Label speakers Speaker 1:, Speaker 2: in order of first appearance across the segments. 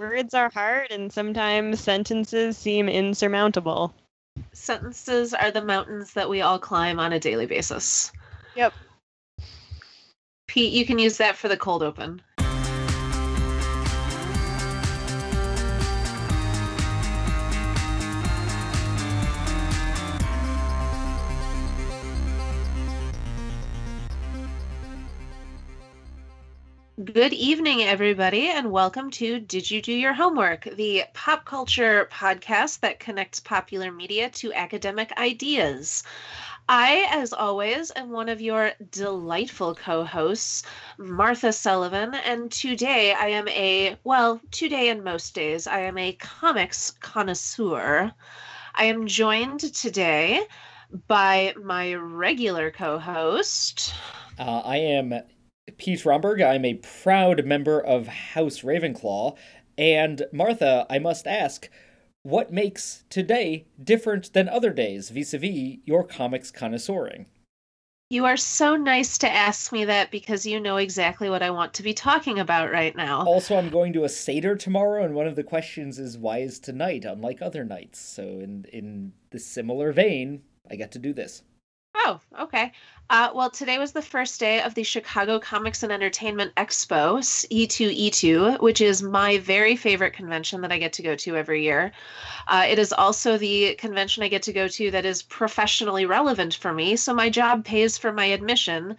Speaker 1: Words are hard, and sometimes sentences seem insurmountable.
Speaker 2: Sentences are the mountains that we all climb on a daily basis.
Speaker 1: Yep.
Speaker 2: Pete, you can use that for the cold open. Good evening, everybody, and welcome to Did You Do Your Homework, the pop culture podcast that connects popular media to academic ideas. I, as always, am one of your delightful co hosts, Martha Sullivan, and today I am a, well, today and most days, I am a comics connoisseur. I am joined today by my regular co host.
Speaker 3: Uh, I am Pete Romberg. I'm a proud member of House Ravenclaw. And Martha, I must ask, what makes today different than other days vis a vis your comics connoisseuring?
Speaker 2: You are so nice to ask me that because you know exactly what I want to be talking about right now.
Speaker 3: Also, I'm going to a Seder tomorrow, and one of the questions is why is tonight unlike other nights? So, in, in the similar vein, I get to do this.
Speaker 2: Oh, okay. Uh, well, today was the first day of the Chicago Comics and Entertainment Expo, C2E2, which is my very favorite convention that I get to go to every year. Uh, it is also the convention I get to go to that is professionally relevant for me. So my job pays for my admission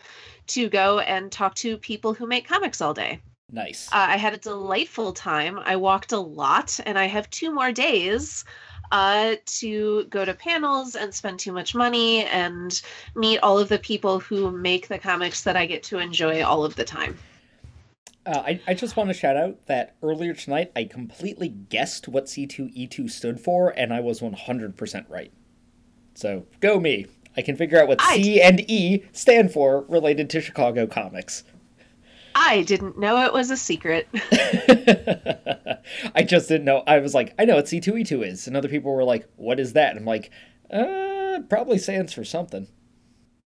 Speaker 2: to go and talk to people who make comics all day.
Speaker 3: Nice.
Speaker 2: Uh, I had a delightful time. I walked a lot, and I have two more days uh, to go to panels and spend too much money and meet all of the people who make the comics that I get to enjoy all of the time.
Speaker 3: Uh, I, I just want to shout out that earlier tonight I completely guessed what C2E2 stood for, and I was 100% right. So go me. I can figure out what I C and E stand for related to Chicago comics.
Speaker 2: I didn't know it was a secret.
Speaker 3: I just didn't know. I was like, I know what C2E2 is. And other people were like, what is that? And I'm like, uh, probably stands for something.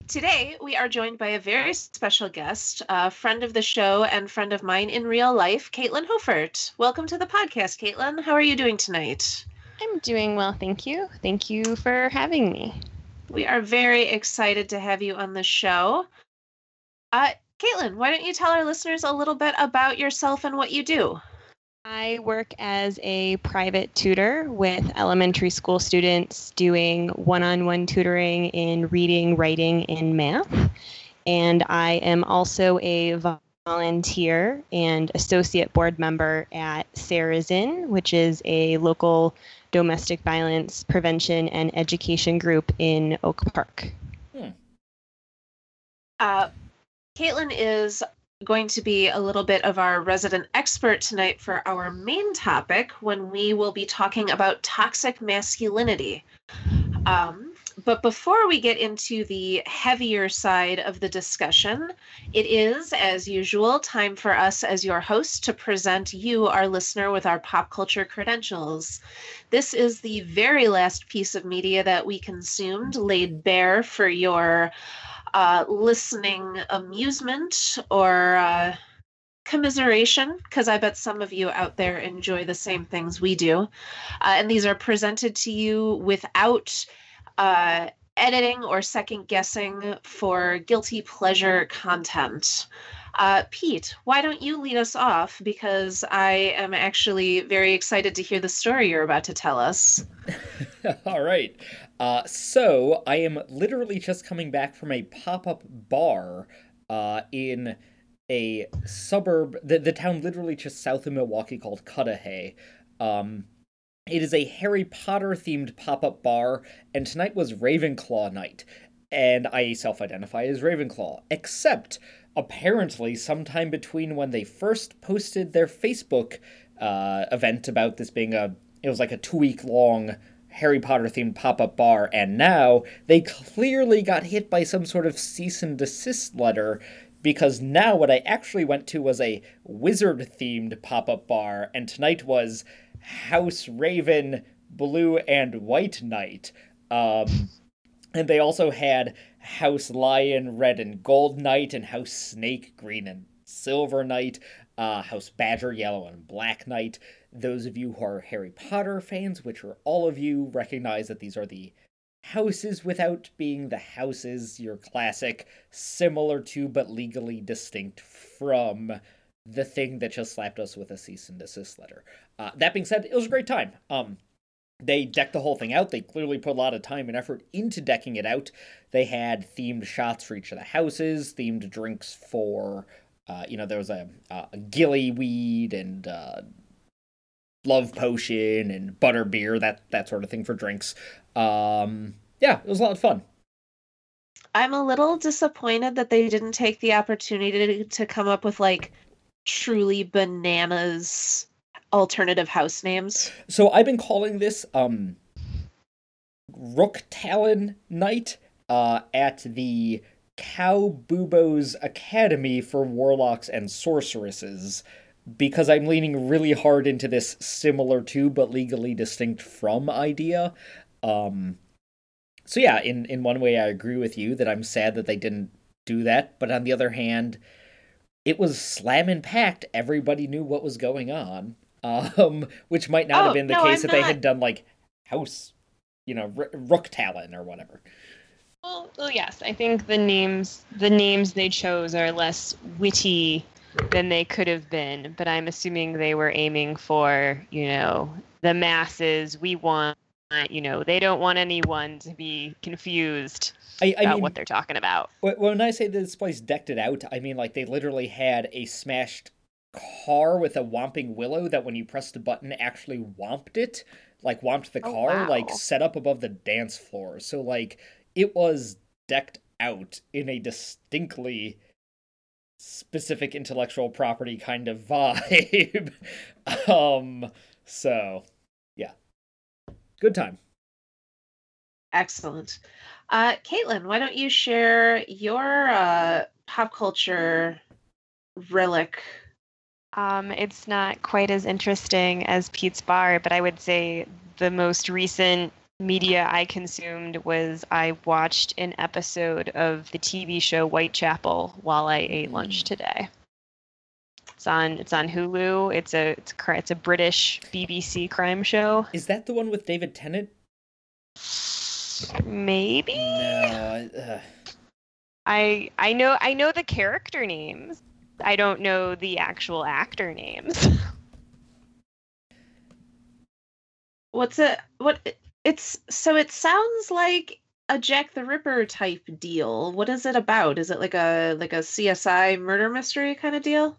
Speaker 2: Today, we are joined by a very special guest, a friend of the show and friend of mine in real life, Caitlin Hofert. Welcome to the podcast, Caitlin. How are you doing tonight?
Speaker 1: I'm doing well, thank you. Thank you for having me.
Speaker 2: We are very excited to have you on the show. Uh, Caitlin, why don't you tell our listeners a little bit about yourself and what you do?
Speaker 1: I work as a private tutor with elementary school students doing one on one tutoring in reading, writing, and math. And I am also a volunteer and associate board member at Sarah's Inn, which is a local domestic violence prevention and education group in Oak Park. Hmm.
Speaker 2: Uh, Caitlin is going to be a little bit of our resident expert tonight for our main topic when we will be talking about toxic masculinity. Um, but before we get into the heavier side of the discussion, it is, as usual, time for us as your host to present you, our listener, with our pop culture credentials. This is the very last piece of media that we consumed, laid bare for your uh, listening amusement or uh, commiseration, because I bet some of you out there enjoy the same things we do. Uh, and these are presented to you without uh, editing or second guessing for guilty pleasure content. Uh, Pete, why don't you lead us off? Because I am actually very excited to hear the story you're about to tell us.
Speaker 3: All right. Uh, so I am literally just coming back from a pop-up bar uh, in a suburb, the, the town literally just south of Milwaukee called Cudahy. Um, it is a Harry Potter themed pop-up bar, and tonight was Ravenclaw night. And I self-identify as Ravenclaw, except apparently sometime between when they first posted their Facebook uh, event about this being a, it was like a two-week long Harry Potter themed pop up bar, and now they clearly got hit by some sort of cease and desist letter because now what I actually went to was a wizard themed pop up bar, and tonight was House Raven Blue and White Night. Um, and they also had House Lion Red and Gold Knight, and House Snake Green and Silver Knight, uh, House Badger, Yellow and Black Knight. Those of you who are Harry Potter fans, which are all of you, recognize that these are the houses without being the houses, your classic, similar to but legally distinct from the thing that just slapped us with a cease and desist letter. Uh, that being said, it was a great time. Um, they decked the whole thing out. They clearly put a lot of time and effort into decking it out. They had themed shots for each of the houses, themed drinks for, uh, you know, there was a, a gillyweed and uh, love potion and butter beer, that that sort of thing for drinks. Um, yeah, it was a lot of fun.
Speaker 2: I'm a little disappointed that they didn't take the opportunity to, to come up with like truly bananas alternative house names.
Speaker 3: So I've been calling this um Rook Talon Night uh at the Cow Bubo's Academy for Warlocks and Sorceresses because I'm leaning really hard into this similar to but legally distinct from idea. Um so yeah, in in one way I agree with you that I'm sad that they didn't do that, but on the other hand, it was slamming packed. Everybody knew what was going on um, which might not oh, have been the no, case I'm if not... they had done like House, you know, R- Rook Talon or whatever.
Speaker 1: Well, well, yes, I think the names the names they chose are less witty than they could have been, but I'm assuming they were aiming for, you know, the masses. We want, you know, they don't want anyone to be confused I, I about mean, what they're talking about.
Speaker 3: When I say this place decked it out, I mean like they literally had a smashed car with a Whomping Willow that when you pressed the button actually whomped it, like whomped the oh, car, wow. like set up above the dance floor. So like it was decked out in a distinctly specific intellectual property kind of vibe. um so yeah. Good time.
Speaker 2: Excellent. Uh Caitlin, why don't you share your uh pop culture relic
Speaker 1: um, it's not quite as interesting as Pete's Bar, but I would say the most recent media I consumed was I watched an episode of the TV show Whitechapel while I ate lunch mm. today. It's on it's on Hulu. It's a it's a, it's a British BBC crime show.
Speaker 3: Is that the one with David Tennant?
Speaker 1: Maybe.
Speaker 3: No.
Speaker 1: Uh... I I know I know the character names. I don't know the actual actor names.
Speaker 2: What's it? What? It's so it sounds like a Jack the Ripper type deal. What is it about? Is it like a like a CSI murder mystery kind of deal?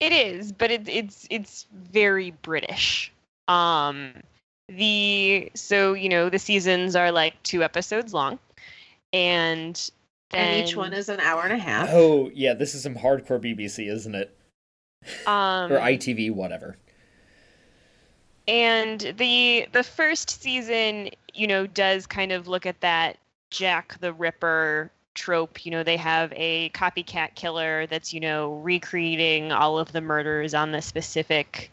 Speaker 1: It is, but it's it's it's very British. Um the so you know the seasons are like two episodes long and
Speaker 2: and each one is an hour and a half.
Speaker 3: Oh yeah, this is some hardcore BBC, isn't it? Um, or ITV, whatever.
Speaker 1: And the the first season, you know, does kind of look at that Jack the Ripper trope. You know, they have a copycat killer that's you know recreating all of the murders on the specific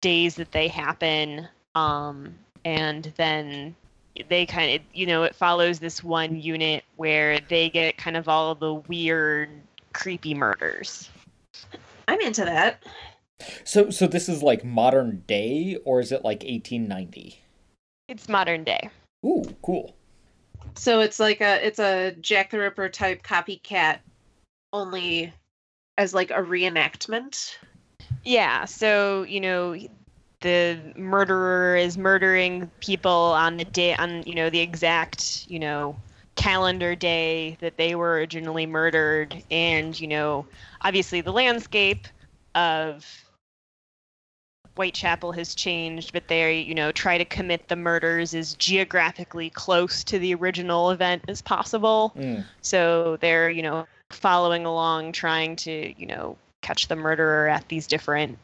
Speaker 1: days that they happen. Um, and then they kind of you know it follows this one unit where they get kind of all the weird creepy murders.
Speaker 2: I'm into that.
Speaker 3: So so this is like modern day or is it like 1890
Speaker 1: it's modern day.
Speaker 3: Ooh cool.
Speaker 2: So it's like a it's a jack the ripper type copycat only as like a reenactment?
Speaker 1: Yeah so you know the murderer is murdering people on the day on you know the exact you know calendar day that they were originally murdered and you know obviously the landscape of Whitechapel has changed, but they, you know, try to commit the murders as geographically close to the original event as possible. Mm. So they're, you know, following along, trying to, you know, catch the murderer at these different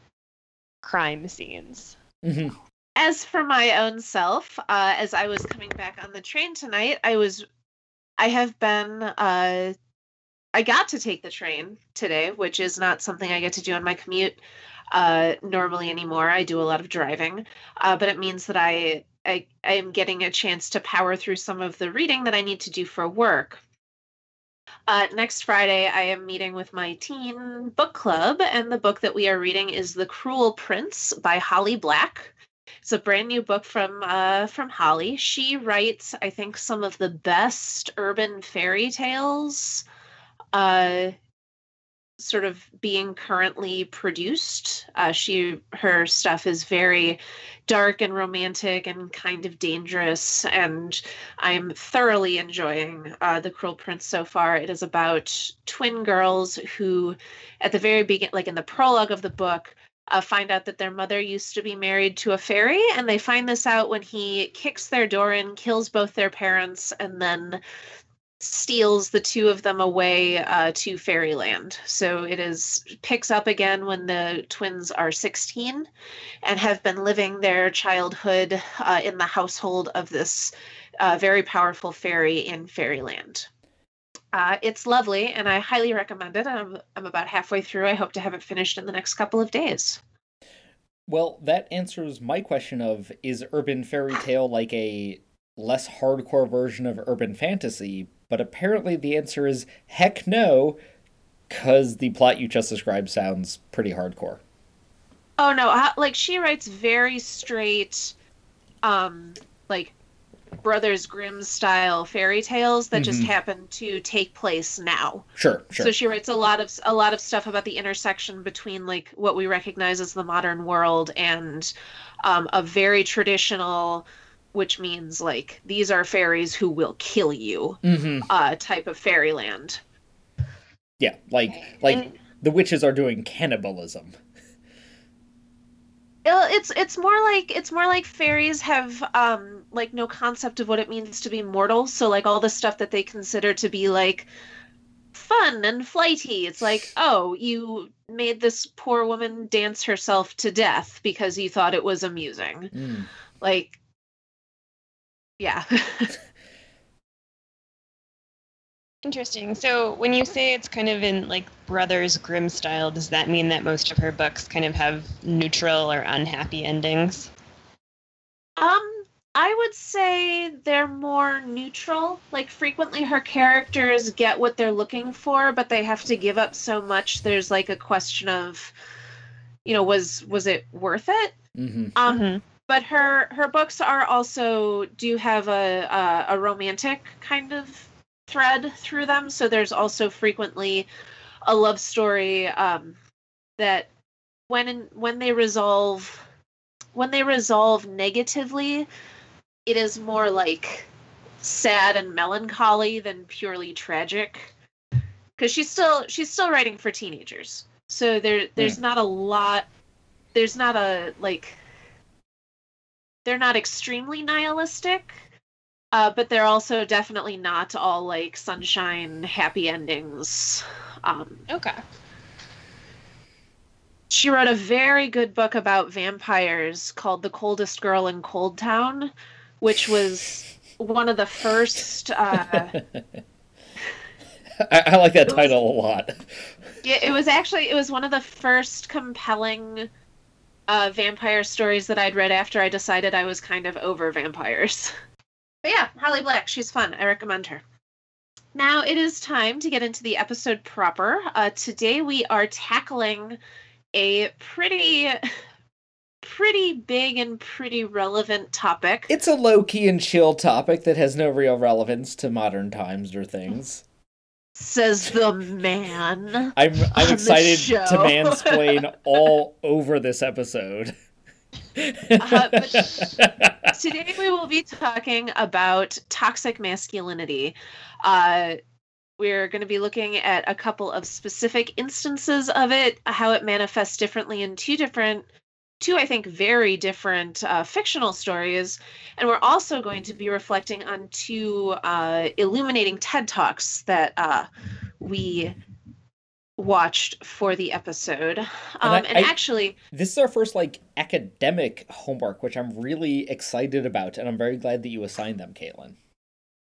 Speaker 1: crime scenes.
Speaker 2: Mm-hmm. As for my own self, uh, as I was coming back on the train tonight, I was, I have been, uh, I got to take the train today, which is not something I get to do on my commute uh, normally anymore. I do a lot of driving, uh, but it means that I, I I am getting a chance to power through some of the reading that I need to do for work. Uh, next Friday, I am meeting with my teen book club, and the book that we are reading is The Cruel Prince by Holly Black. It's a brand new book from uh, from Holly. She writes, I think, some of the best urban fairy tales uh, sort of being currently produced. Uh, she her stuff is very dark and romantic and kind of dangerous, and I'm thoroughly enjoying uh, the Cruel Prince so far. It is about twin girls who, at the very beginning, like in the prologue of the book. Uh, find out that their mother used to be married to a fairy, and they find this out when he kicks their door in, kills both their parents, and then steals the two of them away uh, to fairyland. So it is picks up again when the twins are 16 and have been living their childhood uh, in the household of this uh, very powerful fairy in fairyland. Uh, it's lovely and i highly recommend it. I'm, I'm about halfway through. I hope to have it finished in the next couple of days.
Speaker 3: Well that answers my question of is urban fairy tale like a less hardcore version of urban fantasy but apparently the answer is heck no, because the plot you just described sounds pretty hardcore.
Speaker 2: Oh no, like she writes very straight, um, like Brothers Grimm style fairy tales that mm-hmm. just happen to take place now.
Speaker 3: Sure, sure.
Speaker 2: So she writes a lot of a lot of stuff about the intersection between like what we recognize as the modern world and um, a very traditional which means like these are fairies who will kill you
Speaker 3: mm-hmm.
Speaker 2: uh, type of fairyland.
Speaker 3: Yeah, like like and, the witches are doing cannibalism.
Speaker 2: It's it's more like it's more like fairies have um like no concept of what it means to be mortal. So like all the stuff that they consider to be like fun and flighty. It's like, oh, you made this poor woman dance herself to death because you thought it was amusing.
Speaker 3: Mm.
Speaker 2: Like yeah.
Speaker 1: Interesting. So when you say it's kind of in like Brothers Grimm style, does that mean that most of her books kind of have neutral or unhappy endings?
Speaker 2: Um, I would say they're more neutral. Like frequently her characters get what they're looking for, but they have to give up so much. There's like a question of you know, was was it worth it?
Speaker 3: Mm-hmm.
Speaker 2: Um mm-hmm but her her books are also do have a a, a romantic kind of thread through them. So there's also frequently a love story um, that when in, when they resolve when they resolve negatively, it is more like sad and melancholy than purely tragic. Because she's still she's still writing for teenagers, so there there's yeah. not a lot. There's not a like they're not extremely nihilistic, uh, but they're also definitely not all like sunshine, happy endings. Um,
Speaker 1: okay.
Speaker 2: She wrote a very good book about vampires called The Coldest Girl in Coldtown, which was one of the first. Uh,
Speaker 3: I, I, like that title was, a lot.
Speaker 2: Yeah, it was actually it was one of the first compelling uh, vampire stories that I'd read after I decided I was kind of over vampires. But yeah, Holly Black, she's fun. I recommend her. Now it is time to get into the episode proper. Uh, today we are tackling a pretty pretty big and pretty relevant topic.
Speaker 3: It's a low key and chill topic that has no real relevance to modern times or things
Speaker 2: says the man.
Speaker 3: I'm I'm excited to mansplain all over this episode.
Speaker 2: uh, today we will be talking about toxic masculinity. Uh, we're going to be looking at a couple of specific instances of it, how it manifests differently in two different two, I think, very different uh, fictional stories. And we're also going to be reflecting on two uh, illuminating TED Talks that uh, we watched for the episode. Um, and, I, and I, actually,
Speaker 3: this is our first like academic homework, which I'm really excited about, and I'm very glad that you assigned them, Caitlin.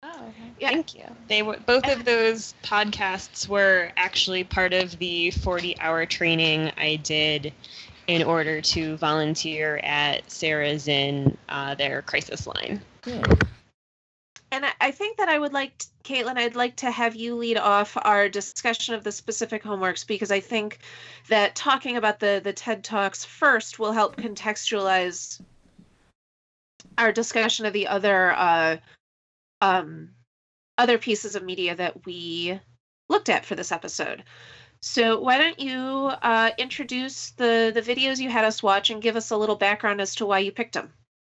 Speaker 1: Oh, yeah. thank you. They were both of those podcasts were actually part of the 40 hour training I did in order to volunteer at Sarah's Inn uh, their crisis line.
Speaker 2: And I think that I would like, to, Caitlin, I'd like to have you lead off our discussion of the specific homeworks because I think that talking about the the TED Talks first will help contextualize our discussion of the other uh, um, other pieces of media that we looked at for this episode. So why don't you uh, introduce the the videos you had us watch and give us a little background as to why you picked them?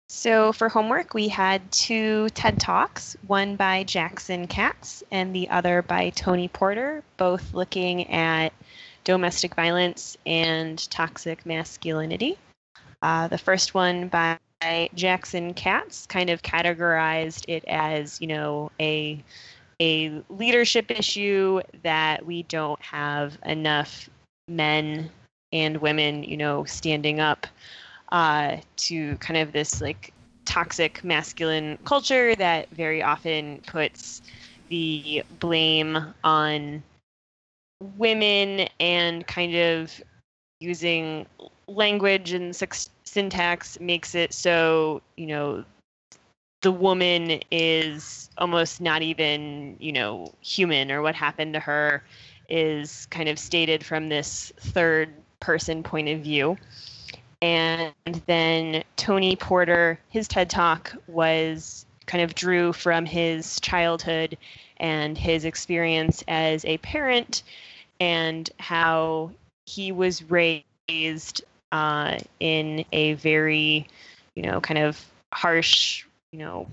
Speaker 1: So for homework, we had two TED Talks, one by Jackson Katz and the other by Tony Porter, both looking at domestic violence and toxic masculinity. Uh, the first one by Jackson Katz kind of categorized it as, you know, a a leadership issue that we don't have enough men and women, you know, standing up uh, to kind of this like toxic masculine culture that very often puts the blame on women and kind of using language and syntax makes it so you know the woman is almost not even you know human or what happened to her is kind of stated from this third person point of view. And then Tony Porter, his TED Talk was kind of drew from his childhood and his experience as a parent and how he was raised uh, in a very, you know, kind of harsh, you know,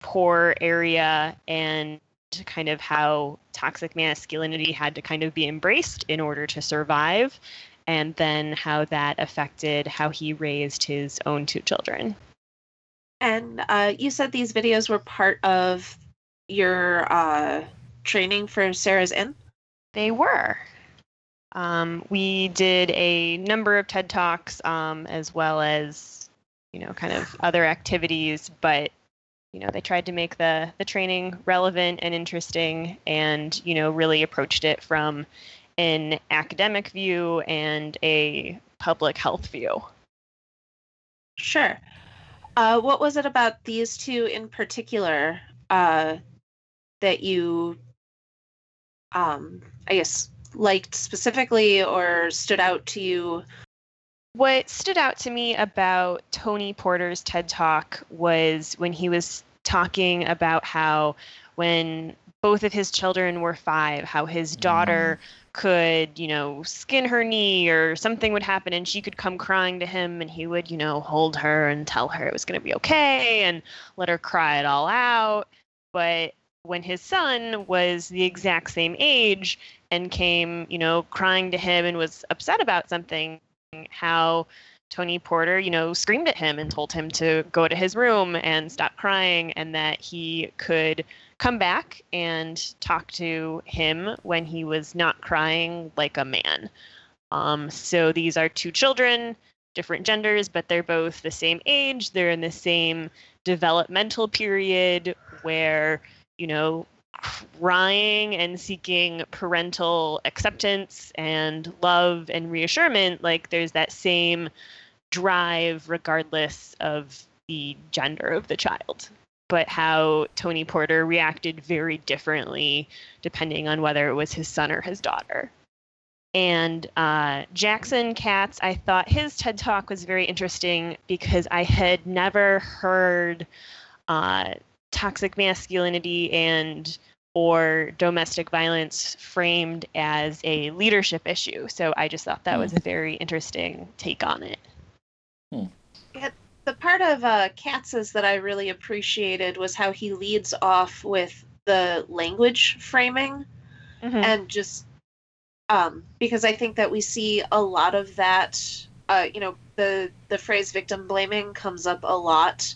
Speaker 1: poor area and kind of how toxic masculinity had to kind of be embraced in order to survive and then how that affected how he raised his own two children.
Speaker 2: And uh, you said these videos were part of your uh, training for Sarah's Inn?
Speaker 1: They were. Um, we did a number of TED Talks um, as well as, you know, kind of other activities, but you know they tried to make the the training relevant and interesting and you know really approached it from an academic view and a public health view.
Speaker 2: Sure. Uh, what was it about these two in particular uh, that you, um, I guess, liked specifically or stood out to you?
Speaker 1: What stood out to me about Tony Porter's TED Talk was when he was talking about how when both of his children were five, how his daughter mm could, you know, skin her knee or something would happen and she could come crying to him and he would, you know, hold her and tell her it was going to be okay and let her cry it all out. But when his son was the exact same age and came, you know, crying to him and was upset about something, how Tony Porter, you know, screamed at him and told him to go to his room and stop crying and that he could come back and talk to him when he was not crying like a man. Um, so these are two children, different genders, but they're both the same age. They're in the same developmental period where, you know, crying and seeking parental acceptance and love and reassurance, like there's that same drive regardless of the gender of the child but how Tony Porter reacted very differently depending on whether it was his son or his daughter. And uh, Jackson Katz, I thought his TED Talk was very interesting because I had never heard uh, toxic masculinity and or domestic violence framed as a leadership issue. So I just thought that was a hmm. very interesting take on it.
Speaker 2: Hmm the part of uh, Katz's that I really appreciated was how he leads off with the language framing mm-hmm. and just um, because I think that we see a lot of that. Uh, you know, the the phrase victim blaming comes up a lot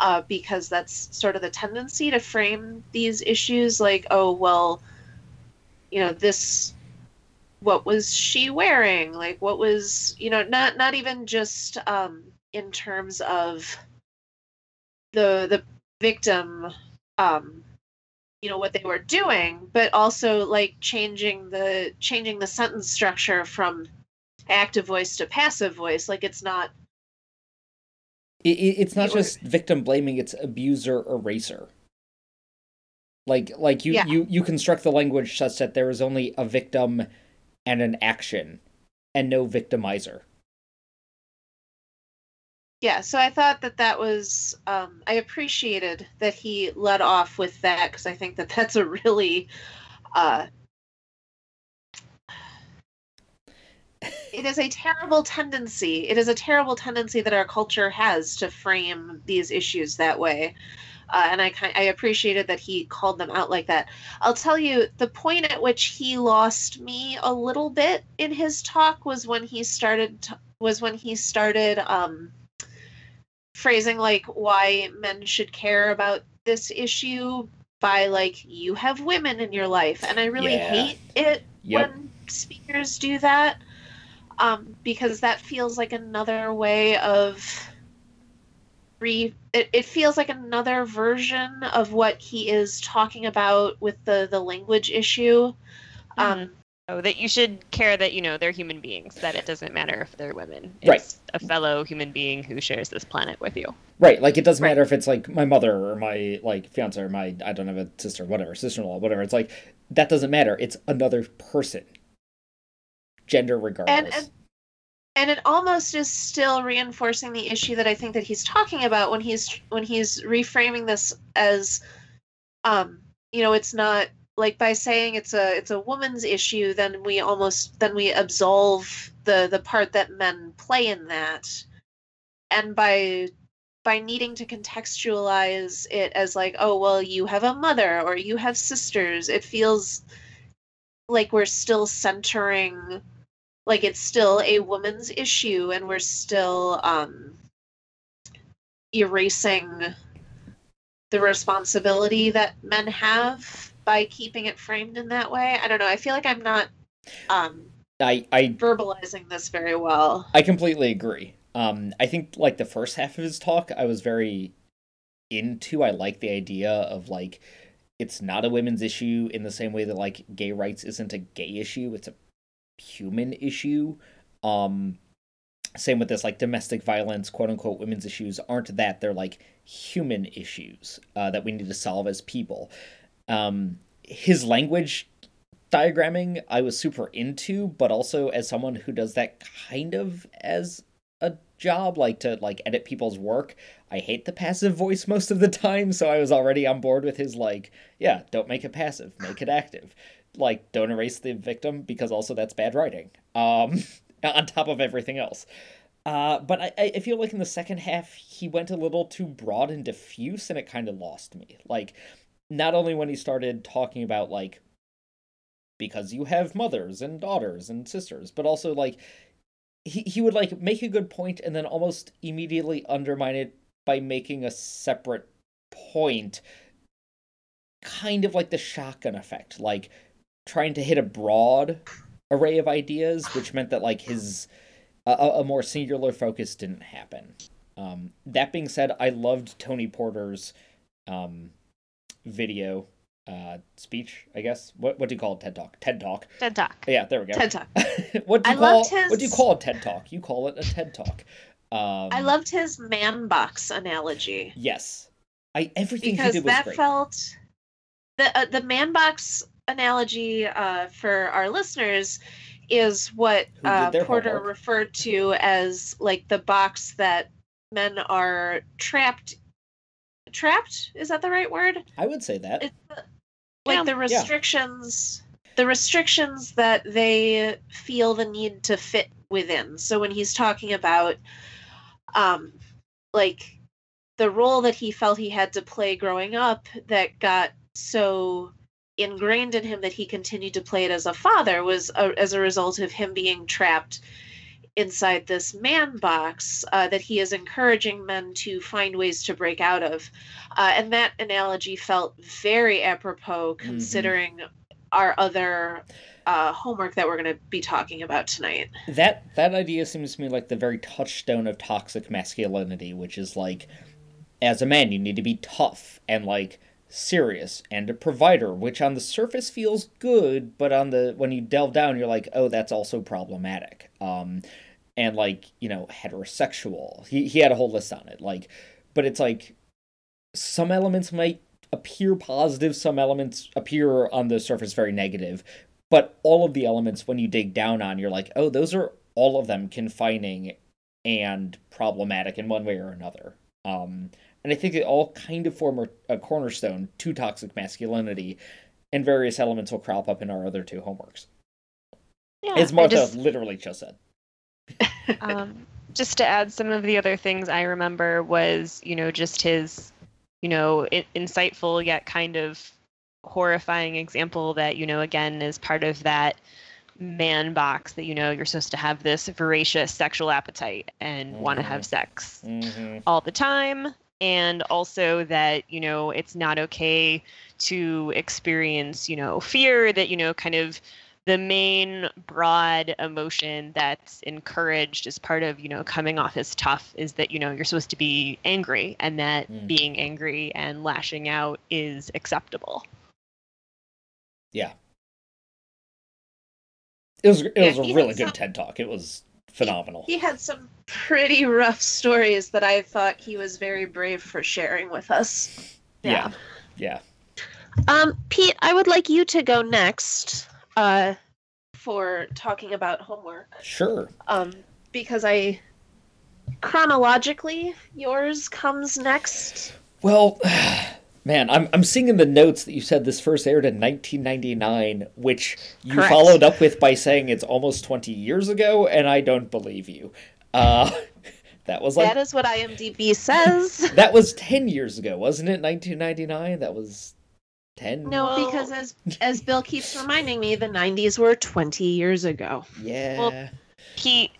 Speaker 2: uh, because that's sort of the tendency to frame these issues like, oh well, you know this what was she wearing? Like what was you know not not even just um in terms of the the victim um you know what they were doing but also like changing the changing the sentence structure from active voice to passive voice. Like it's not
Speaker 3: it, it's not it just victim blaming it's abuser eraser Like like you
Speaker 2: Yeah.
Speaker 3: you you construct the language such that there is only a victim and an action and no victimizer.
Speaker 2: Yeah, so I thought that that was um, I appreciated that he led off with that because I think that that's a really uh, it is a terrible tendency. It is a terrible tendency that our culture has to frame these issues that way. Uh, and I I appreciated that he called them out like that. I'll tell you the point at which he lost me a little bit in his talk was when he started was when he started um, phrasing like why men should care about this issue by like you have women in your life and i really
Speaker 3: Yeah.
Speaker 2: hate it
Speaker 3: Yep.
Speaker 2: when speakers do that um, because that feels like another way of re it, it feels like another version of what he is talking about with the the language issue um,
Speaker 1: Oh, that you should care that you know they're human beings. That it doesn't matter if they're women.
Speaker 3: Right.
Speaker 1: A fellow human being who shares this planet with you.
Speaker 3: Right, like it doesn't
Speaker 2: Right.
Speaker 3: matter if it's like my mother or my like fiance or my I don't have a sister, whatever, sister in law, whatever. It's like that doesn't matter. It's another person. Gender regardless.
Speaker 2: and and it almost is still reinforcing the issue that I think that he's talking about when he's when he's reframing this as um you know it's not like by saying it's a it's a woman's issue then we almost then we absolve the the part that men play in that and by by needing to contextualize it as like oh well you have a mother or you have sisters it feels like we're still centering like it's still a woman's issue and we're still um erasing the responsibility that men have by keeping it framed in that way i don't know i feel like i'm not um
Speaker 3: I I
Speaker 2: verbalizing this very well
Speaker 3: I completely agree. Um, I think like the first half of his talk, I was very into. I like the idea of like it's not a women's issue in the same way that like gay rights isn't a gay issue; it's a human issue. Um, same with this like domestic violence, quote unquote, women's issues aren't that they're like human issues uh, that we need to solve as people. Um, his language diagramming I was super into, but also as someone who does that kind of as a job, like to like edit people's work, I hate the passive voice most of the time, so I was already on board with his like, yeah, don't make it passive, make it active. Like, don't erase the victim because also that's bad writing. Um on top of everything else. Uh, but I, I feel like in the second half he went a little too broad and diffuse and it kind of lost me. Like, not only when he started talking about like because you have mothers and daughters and sisters, but also like he, he would like make a good point and then almost immediately undermine it by making a separate point kind of like the shotgun effect like trying to hit a broad array of ideas which meant that like his a, a more singular focus didn't happen. Um that being said i loved tony porter's um video uh speech i guess. What what do you call it? Ted talk? Ted talk?
Speaker 1: TED Talk.
Speaker 3: yeah there we go.
Speaker 2: Ted talk.
Speaker 3: What do you
Speaker 2: I
Speaker 3: call
Speaker 2: loved his-
Speaker 3: what do you call a ted talk? You call it a ted talk. Um
Speaker 2: i loved his man box analogy.
Speaker 3: Yes. I everything
Speaker 2: because
Speaker 3: he did was
Speaker 2: that
Speaker 3: great.
Speaker 2: felt the uh, the man box analogy uh, for our listeners is what uh, Porter
Speaker 3: homework.
Speaker 2: referred to as like the box that men are trapped. Trapped is that the right word?
Speaker 3: i would say that
Speaker 2: It's the, like
Speaker 1: Yeah.
Speaker 2: the restrictions, the restrictions that they feel the need to fit within. So when he's talking about, um, like the role that he felt he had to play growing up that got so ingrained in him that he continued to play it as a father was a, as a result of him being trapped inside this man box uh, that he is encouraging men to find ways to break out of. Uh, and that analogy felt very apropos considering our other uh, homework that we're going to be talking about tonight.
Speaker 3: that that idea seems to me like the very touchstone of toxic masculinity which is like as a man you need to be tough and like serious and a provider which on the surface feels good but on the when you delve down you're like oh that's also problematic. Um and like you know heterosexual. He, he had a whole list on it. Like but it's like some elements might appear positive, some elements appear on the surface very negative, but all of the elements when you dig down on, you're like, oh, those are all of them confining and problematic in one way or another. Um, and I think they all kind of form a, cornerstone to toxic masculinity, and various elements will crop up in our other two homeworks.
Speaker 1: Yeah,
Speaker 3: As Martha
Speaker 1: just,
Speaker 3: literally just said.
Speaker 1: um, just to add some of the other things I remember was, you know, just his, you know, i- insightful yet kind of horrifying example that, you know, again is part of that man box that, you know, you're supposed to have this voracious sexual appetite and want to have sex
Speaker 3: Mm-hmm.
Speaker 1: all the time and also that you know it's not okay to experience you know fear that you know kind of the main broad emotion that's encouraged as part of you know coming off as tough is that you know you're supposed to be angry and that
Speaker 3: Mm.
Speaker 1: being angry and lashing out is acceptable
Speaker 3: Yeah. It was it
Speaker 2: Yeah,
Speaker 3: was a really good TED talk. It was phenomenal.
Speaker 2: He had some pretty rough stories that I thought he was very brave for sharing with us.
Speaker 3: Yeah. Yeah.
Speaker 2: Um, Pete, I would like you to go next uh, for talking about homework.
Speaker 3: Sure.
Speaker 2: Um, because I chronologically yours comes next.
Speaker 3: Well, man, I'm I'm seeing in the notes that you said this first aired in 1999, which you
Speaker 2: Correct.
Speaker 3: followed up with by saying it's almost 20 years ago, and I don't believe you. Uh, that was like
Speaker 2: that is what IMDb says.
Speaker 3: that was 10 years ago, wasn't it? 1999. That was 10.
Speaker 2: No,
Speaker 1: Well-
Speaker 2: because as as Bill keeps reminding me, the '90s were 20 years ago.
Speaker 3: Yeah.
Speaker 1: Well- pete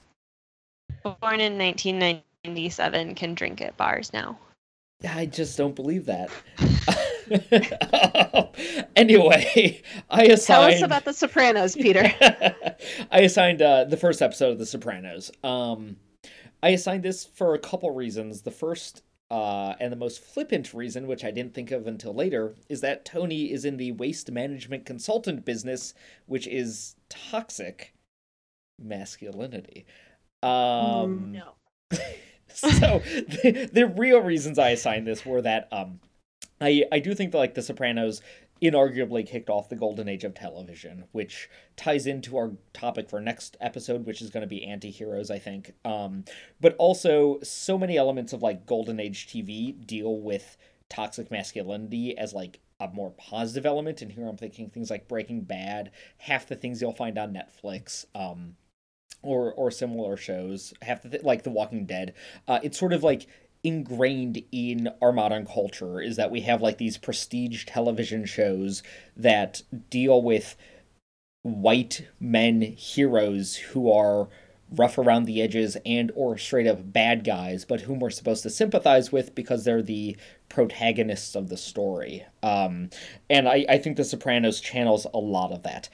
Speaker 1: born in 1997 can drink at bars now
Speaker 3: I just don't believe that. anyway, I assigned.
Speaker 2: Tell us about The Sopranos, Peter.
Speaker 3: I assigned uh, the first episode of The Sopranos. Um, I assigned this for a couple reasons. The first uh, and the most flippant reason, which I didn't think of until later, is that Tony is in the waste management consultant business, which is toxic masculinity. Um,
Speaker 2: no.
Speaker 3: so the, the real reasons I assigned this were that um I I do think that like The Sopranos inarguably kicked off the golden age of television, which ties into our topic for next episode, which is going to be anti-heroes, I think. Um, but also so many elements of like golden age TV deal with toxic masculinity as like a more positive element. And here I'm thinking things like Breaking Bad, half the things you'll find on Netflix. Um, or or similar shows have th- like The Walking Dead. Uh, it's sort of like ingrained in our modern culture is that we have like these prestige television shows that deal with white men heroes who are rough around the edges and or straight up bad guys but whom we're supposed to sympathize with because they're the protagonists of the story um, and I, I think the sopranos channels a lot of that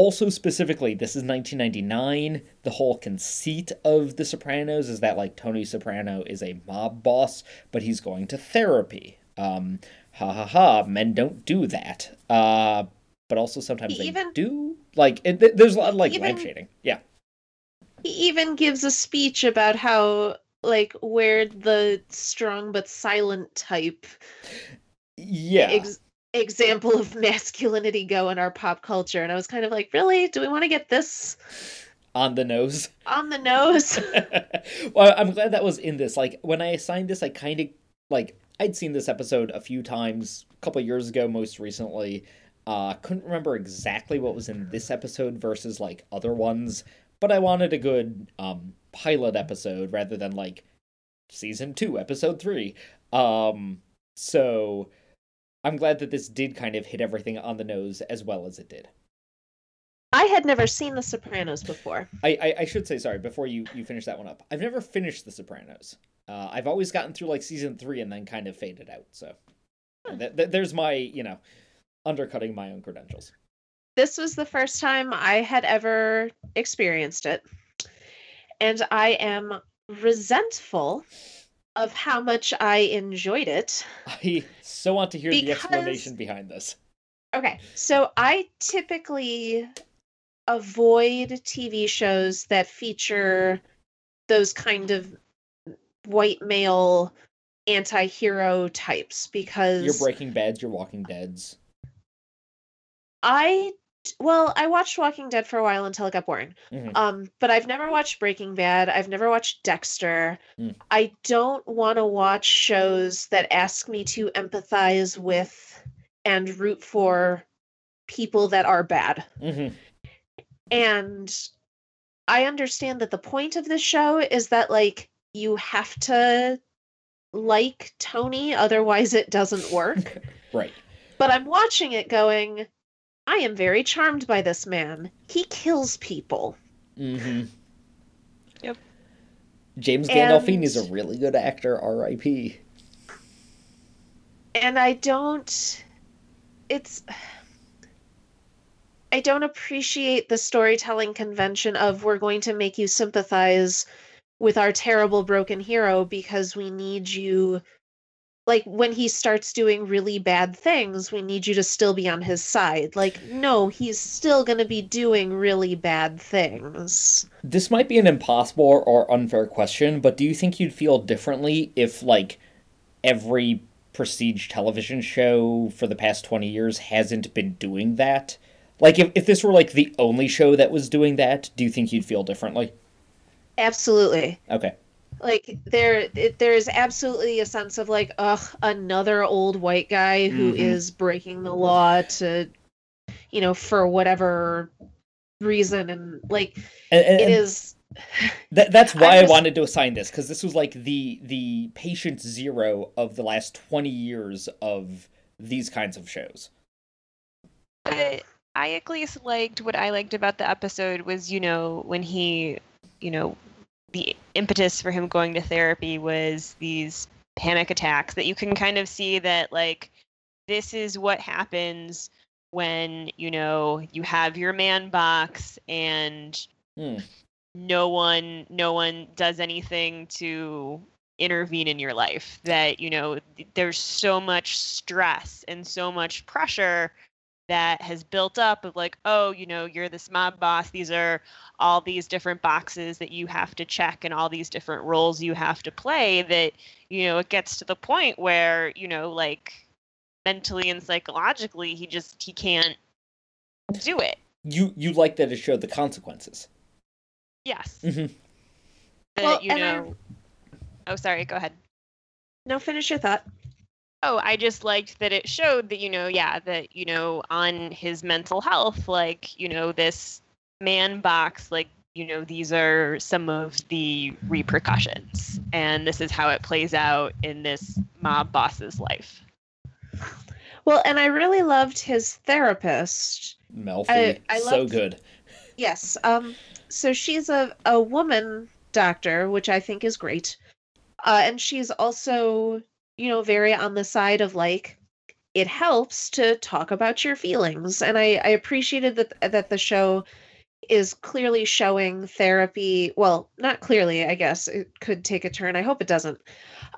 Speaker 3: also specifically this is 1999 the whole conceit of the sopranos is that like tony soprano is a mob boss but he's going to therapy. Um ha ha ha men don't do that. Uh but also sometimes they
Speaker 2: Even-
Speaker 3: do. Like it, th- there's a lot of like
Speaker 2: Even-
Speaker 3: lampshading yeah.
Speaker 2: He even gives a speech about how like where the strong but silent type
Speaker 3: yeah.
Speaker 2: ex- example of masculinity go in our pop culture and I was kind of like, really? Do we want to get this
Speaker 3: on the nose
Speaker 2: on the nose?
Speaker 3: well, I'm glad that was in this. Like when I assigned this, I kind of like I'd seen this episode a few times, a couple years ago, most recently. Uh, couldn't remember exactly what was in this episode versus like other ones, but I wanted a good um pilot episode rather than like season two, episode three. Um, so I'm glad that this did kind of hit everything on the nose as well as it did.
Speaker 2: I had never seen The Sopranos before.
Speaker 3: I, I, I should say sorry before you, you finish that one up. I've never finished The Sopranos. Uh, I've always gotten through like season three and then kind of faded out. So th- th- there's my you know undercutting my own credentials.
Speaker 2: This was the first time I had ever experienced it. And I am resentful of how much I enjoyed it.
Speaker 3: I so want to hear the explanation behind this.
Speaker 2: Okay, so I typically avoid TV shows that feature those kind of white male anti-hero types because
Speaker 3: You're Breaking Bad, you're Walking Dead's.
Speaker 2: I well, I watched Walking Dead for a while until it got boring.
Speaker 3: Mhm.
Speaker 2: Um, but I've never watched Breaking Bad. I've never watched Dexter.
Speaker 3: Mm.
Speaker 2: I don't want to watch shows that ask me to empathize with and root for people that are bad.
Speaker 3: hmm
Speaker 2: And I understand that the point of this show is that like you have to like Tony otherwise it doesn't work.
Speaker 3: Right.
Speaker 2: but I'm watching it going I am very charmed by this man. He kills people.
Speaker 3: Mm-hmm.
Speaker 1: Yep.
Speaker 3: James Gandolfini is a really good actor, R.I.P.
Speaker 2: and I don't it's I don't appreciate the storytelling convention of we're going to make you sympathize with our terrible broken hero because we need you like when he starts doing really bad things we need you to still be on his side like no he's still going to be doing really bad things
Speaker 3: This might be an impossible or unfair question, but do you think you'd feel differently if, like, every prestige television show for the past 20 years hasn't been doing that? Like, if, if this were, like, the only show that was doing that, do you think you'd feel differently?
Speaker 2: absolutely
Speaker 3: Okay.
Speaker 2: Like there it, there is absolutely a sense of like ugh another old white guy who is
Speaker 3: Mhm.
Speaker 2: breaking the law to you know for whatever reason and like
Speaker 3: And, and,
Speaker 2: it
Speaker 3: and
Speaker 2: is
Speaker 3: that, that's why
Speaker 2: I'm
Speaker 3: I wanted to assign this, because this was, like, the, the patient zero of the last 20 years of these kinds of shows.
Speaker 1: But I at least liked what I liked about the episode was, you know, when he, you know, the impetus for him going to therapy was these panic attacks that you can kind of see that like this is what happens when, you know, you have your man box and
Speaker 3: Hmm.
Speaker 1: no one no one does anything to intervene in your life that you know th- there's so much stress and so much pressure that has built up of like oh you know you're this mob boss. These are all these different boxes that you have to check and all these different roles you have to play that you know it gets to the point where you know like mentally and psychologically he just he can't do it.
Speaker 3: You, you like that it showed the consequences.
Speaker 1: yes.
Speaker 3: Mm-hmm.
Speaker 1: that
Speaker 2: Well,
Speaker 1: you
Speaker 2: and I-
Speaker 1: oh sorry go ahead.
Speaker 2: No finish your thought
Speaker 1: oh i just liked that it showed that you know yeah that you know on his mental health like you know this man box like you know these are some of the repercussions. And this is how it plays out in this mob boss's life.
Speaker 2: Well and i really loved his therapist.
Speaker 3: Melfi,
Speaker 2: I- I
Speaker 3: so good.
Speaker 2: yes um so she's a, a woman doctor which i think is great. Uh, and she's also you know very on the side of like it helps to talk about your feelings. And i i appreciated that that the show is clearly showing therapy well not clearly i guess it could take a turn i hope it doesn't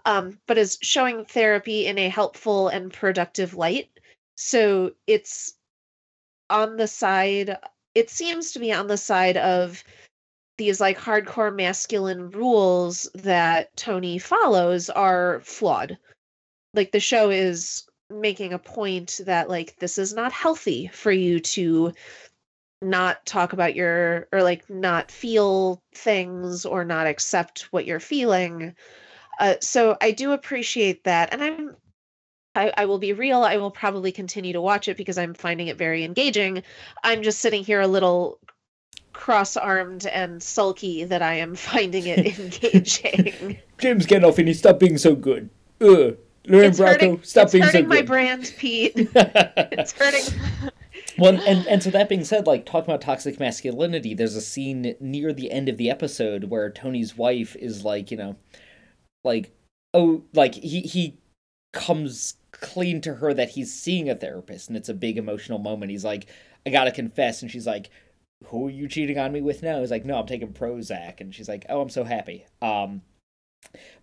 Speaker 2: um but is showing therapy in a helpful and productive light. So it's on the side it seems to be on the side of these like hardcore masculine rules that Tony follows are flawed. Like the show is making a point that like this is not healthy for you to not talk about your or like not feel things or not accept what you're feeling. Uh, so I do appreciate that, and I'm I, I will be real. I will probably continue to watch it because I'm finding it very engaging. I'm just sitting here a little cross-armed and sulky that I am finding it engaging.
Speaker 3: James Gandolfini, stop being so good. Ugh. Lorraine
Speaker 2: it's
Speaker 3: Bracco,
Speaker 2: hurting,
Speaker 3: stop
Speaker 2: it's
Speaker 3: being
Speaker 2: hurting
Speaker 3: so
Speaker 2: my
Speaker 3: good.
Speaker 2: brand, Pete. It's hurting.
Speaker 3: well, and, and so that being said, like talking about toxic masculinity, there's a scene near the end of the episode where Tony's wife is like, you know, like, oh, like he he comes clean to her that he's seeing a therapist, and it's a big emotional moment. He's like, I gotta confess, and she's like, Who are you cheating on me with now? He's like, No, I'm taking Prozac, and she's like, Oh, I'm so happy. Um,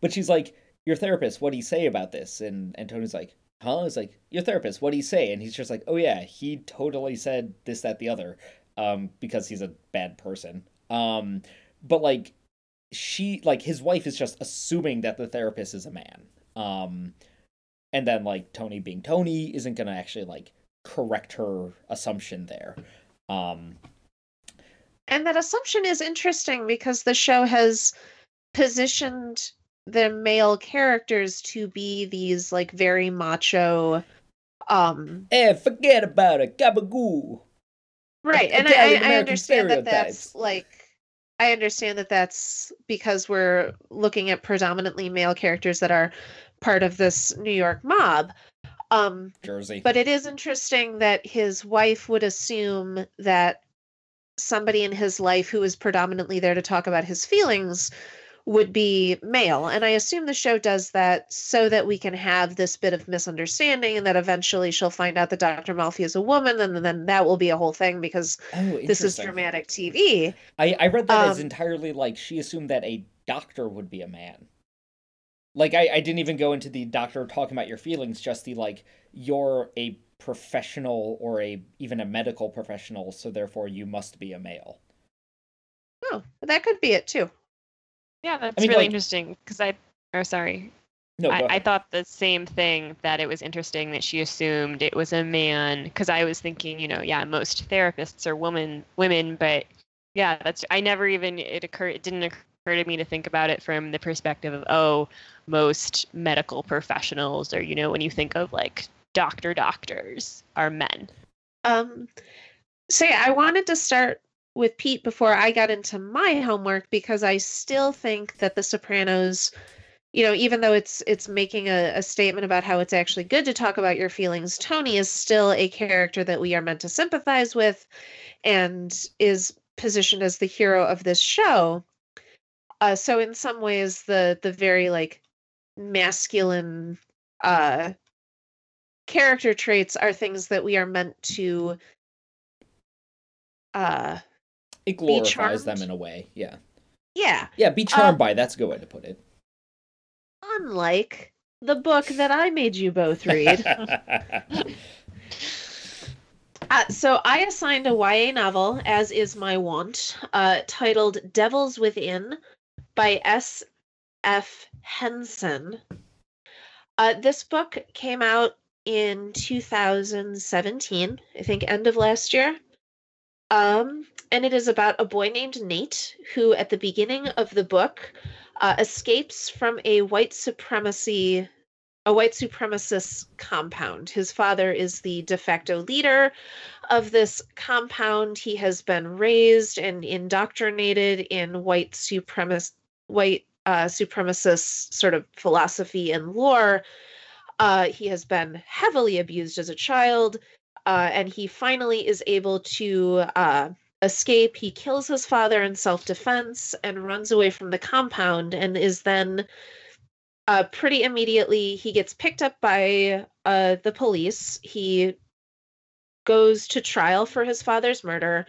Speaker 3: but she's like, Your therapist, what do you say about this? And and Tony's like, huh? He's like, your therapist, what do you say? And he's just like, oh yeah, he totally said this, that, the other, um, because he's a bad person. Um, but like, she, like, his wife is just assuming that the therapist is a man. Um, and then like Tony being Tony isn't gonna actually like correct her assumption there. Um,
Speaker 2: and that assumption is interesting because the show has positioned the male characters to be these like very macho um
Speaker 3: eh forget about it gabagoo
Speaker 2: right and I, I understand that that's like i understand that that's because we're looking at predominantly male characters that are part of this new york mob um
Speaker 3: jersey.
Speaker 2: but it is interesting that his wife would assume that somebody in his life who is predominantly there to talk about his feelings would be male. And I assume the show does that so that we can have this bit of misunderstanding and that eventually she'll find out that Dr. Melfi is a woman and then that will be a whole thing because
Speaker 3: oh,
Speaker 2: this is dramatic TV.
Speaker 3: I, I read that um, as entirely like she assumed that a doctor would be a man. Like I, I didn't even go into the doctor talking about your feelings, just the like you're a professional or a even a medical professional, so therefore you must be a male.
Speaker 2: Oh, that could be it too.
Speaker 1: Yeah, that's I mean, really like, interesting because I. Oh, sorry.
Speaker 3: No,
Speaker 1: I, I, thought the same thing that it was interesting that she assumed it was a man because I was thinking, you know, yeah, most therapists are women, women, but yeah, that's I never even it occurred. It didn't occur to me to think about it from the perspective of oh, most medical professionals or you know when you think of like doctor doctors are men.
Speaker 2: Um, so yeah, I wanted to start with Pete before I got into my homework because I still think that The Sopranos, you know, even though it's it's making a, a statement about how it's actually good to talk about your feelings, Tony is still a character that we are meant to sympathize with and is positioned as the hero of this show. Uh, so in some ways the the very like masculine uh character traits are things that we are meant to uh
Speaker 3: it glorifies them in a way. Yeah.
Speaker 2: Yeah.
Speaker 3: Yeah, be charmed uh, by. That's a good way to put it.
Speaker 2: Unlike the book that I made you both read. uh, so I assigned a YA novel, as is my wont, uh, titled Devils Within by S. F. Henson. Uh, this book came out in 2017, I think end of last year. Um, and it is about a boy named Nate who, at the beginning of the book, uh, escapes from a white supremacy, a white supremacist compound. His father is the de facto leader of this compound. He has been raised and indoctrinated in white supremacist, white uh, supremacist sort of philosophy and lore. Uh, he has been heavily abused as a child. Uh, and he finally is able to uh, escape. He kills his father in self defense and runs away from the compound, and is then uh, pretty immediately he gets picked up by uh, the police. He goes to trial for his father's murder,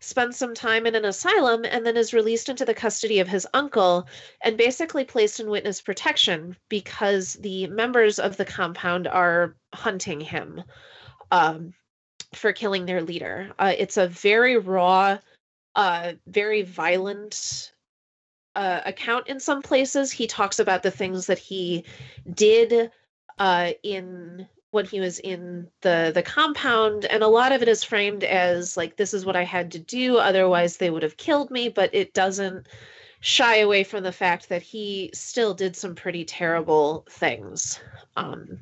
Speaker 2: spends some time in an asylum, and then is released into the custody of his uncle and basically placed in witness protection because the members of the compound are hunting him um, for killing their leader. Uh, it's a very raw, uh, very violent uh, account in some places. He talks about the things that he did uh, in when he was in the the compound, and a lot of it is framed as like this is what I had to do, otherwise they would have killed me. But it doesn't shy away from the fact that he still did some pretty terrible things. Um,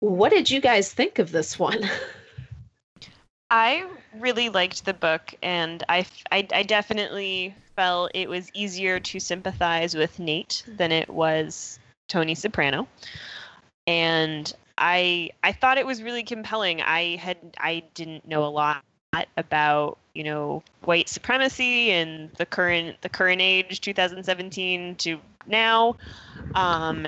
Speaker 2: what did you guys think of this one?
Speaker 1: I really liked the book, and I, I, I, definitely felt it was easier to sympathize with Nate than it was Tony Soprano. And I I thought it was really compelling. I had I didn't know a lot about you know white supremacy and the current the current age 2017 to now um,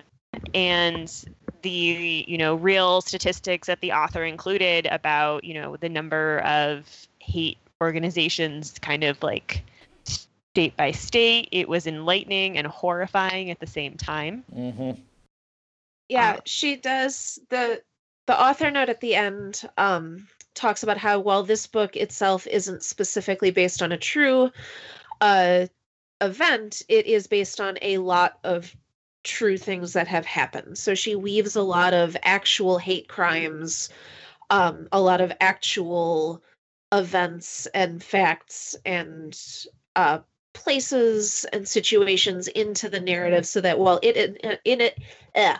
Speaker 1: and the you know real statistics that the author included about you know the number of hate organizations kind of like state by state it was enlightening and horrifying at the same time
Speaker 3: mm-hmm.
Speaker 2: Yeah uh, she does the the author note at the end um talks about how while this book itself isn't specifically based on a true uh event it is based on a lot of true things that have happened. So she weaves a lot of actual hate crimes, um, a lot of actual events and facts and uh, places and situations into the narrative so that while it in, in it uh,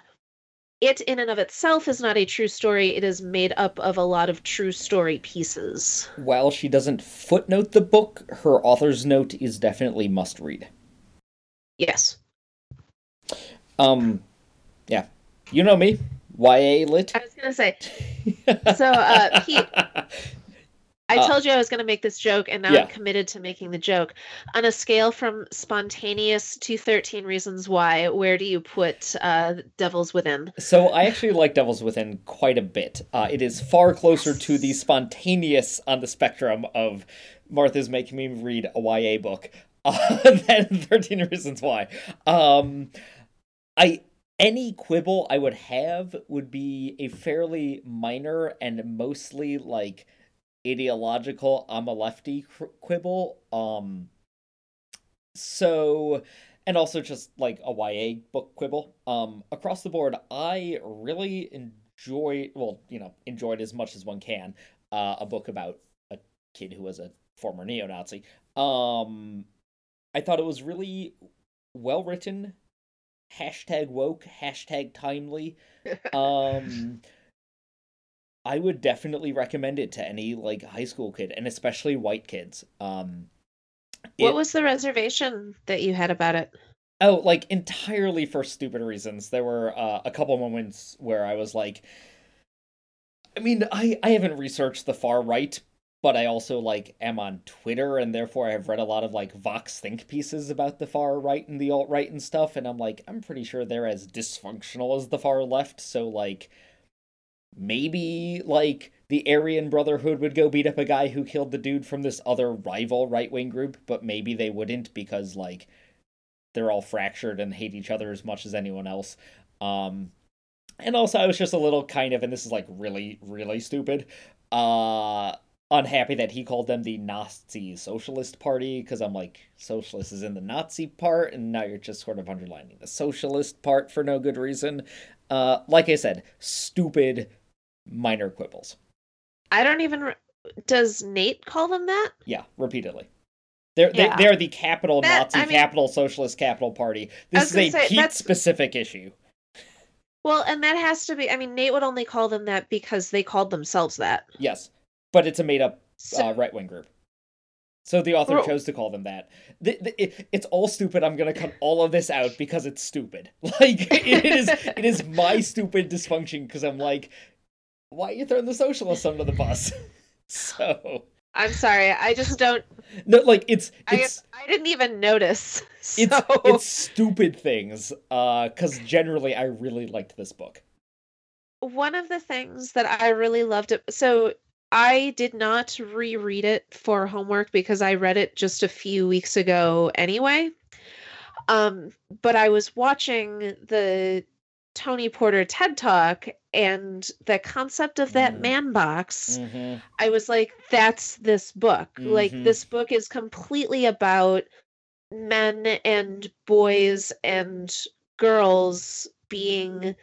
Speaker 2: it in and of itself is not a true story. It is made up of a lot of true story pieces.
Speaker 3: While she doesn't footnote the book her author's note is definitely must read.
Speaker 2: Yes.
Speaker 3: Um yeah. You know me. YA lit.
Speaker 2: I was gonna say. so, uh, Pete, I uh, told you I was going to make this joke, and now yeah. I'm committed to making the joke. On a scale from spontaneous to 13 Reasons Why, where do you put uh, Devils Within?
Speaker 3: So I actually like Devils Within quite a bit. Uh, it is far closer yes. to the spontaneous on the spectrum of Martha's making me read a YA book uh, than 13 Reasons Why. Um, I any quibble I would have would be a fairly minor and mostly like ideological I'm a lefty quibble. Um so and also just like a YA book quibble. Um across the board I really enjoy well, you know, enjoyed as much as one can uh a book about a kid who was a former neo-Nazi. Um I thought it was really well written, hashtag woke, hashtag timely. Um I would definitely recommend it to any like high school kid and especially white kids. Um
Speaker 2: What was the reservation that you had about it?
Speaker 3: Oh, like entirely for stupid reasons. There were uh, a couple moments where I was like I mean, I I haven't researched the far right, but I also like am on Twitter and therefore I've read a lot of like Vox think pieces about the far right and the alt right and stuff and I'm like I'm pretty sure they're as dysfunctional as the far left, so like maybe like the Aryan Brotherhood would go beat up a guy who killed the dude from this other rival right wing group, but maybe they wouldn't because like they're all fractured and hate each other as much as anyone else. Um and also I was just a little kind of and this is like really really stupid. Uh unhappy that he called them the Nazi Socialist Party because I'm like, socialist is in the Nazi part, and now you're just sort of underlining the socialist part for no good reason. Uh, like I said, stupid minor quibbles.
Speaker 2: I don't even. Re- Does Nate call them that?
Speaker 3: Yeah, repeatedly. They're yeah. they, they're the capital that, Nazi, I mean, capital Socialist, capital Party. This is a Pete specific issue.
Speaker 2: Well, and that has to be. I mean, Nate would only call them that because they called themselves that.
Speaker 3: Yes, but it's a made up so, uh, right wing group. So the author chose to call them that. The, the, it, it's all stupid. I'm gonna cut all of this out because it's stupid. Like it is, it is my stupid dysfunction because I'm like, why are you throwing the socialists under the bus? so
Speaker 2: I'm sorry, I just don't.
Speaker 3: No, like it's it's.
Speaker 2: I, I didn't even notice. So.
Speaker 3: It's it's stupid things. Uh, because generally I really liked this book.
Speaker 2: One of the things that I really loved it. So I did not reread it for homework because I read it just a few weeks ago anyway. Um, but I was watching the Tony Porter TED Talk and the concept of that mm. man box, mm-hmm. I was like, that's this book. Mm-hmm. Like, this book is completely about men and boys and girls being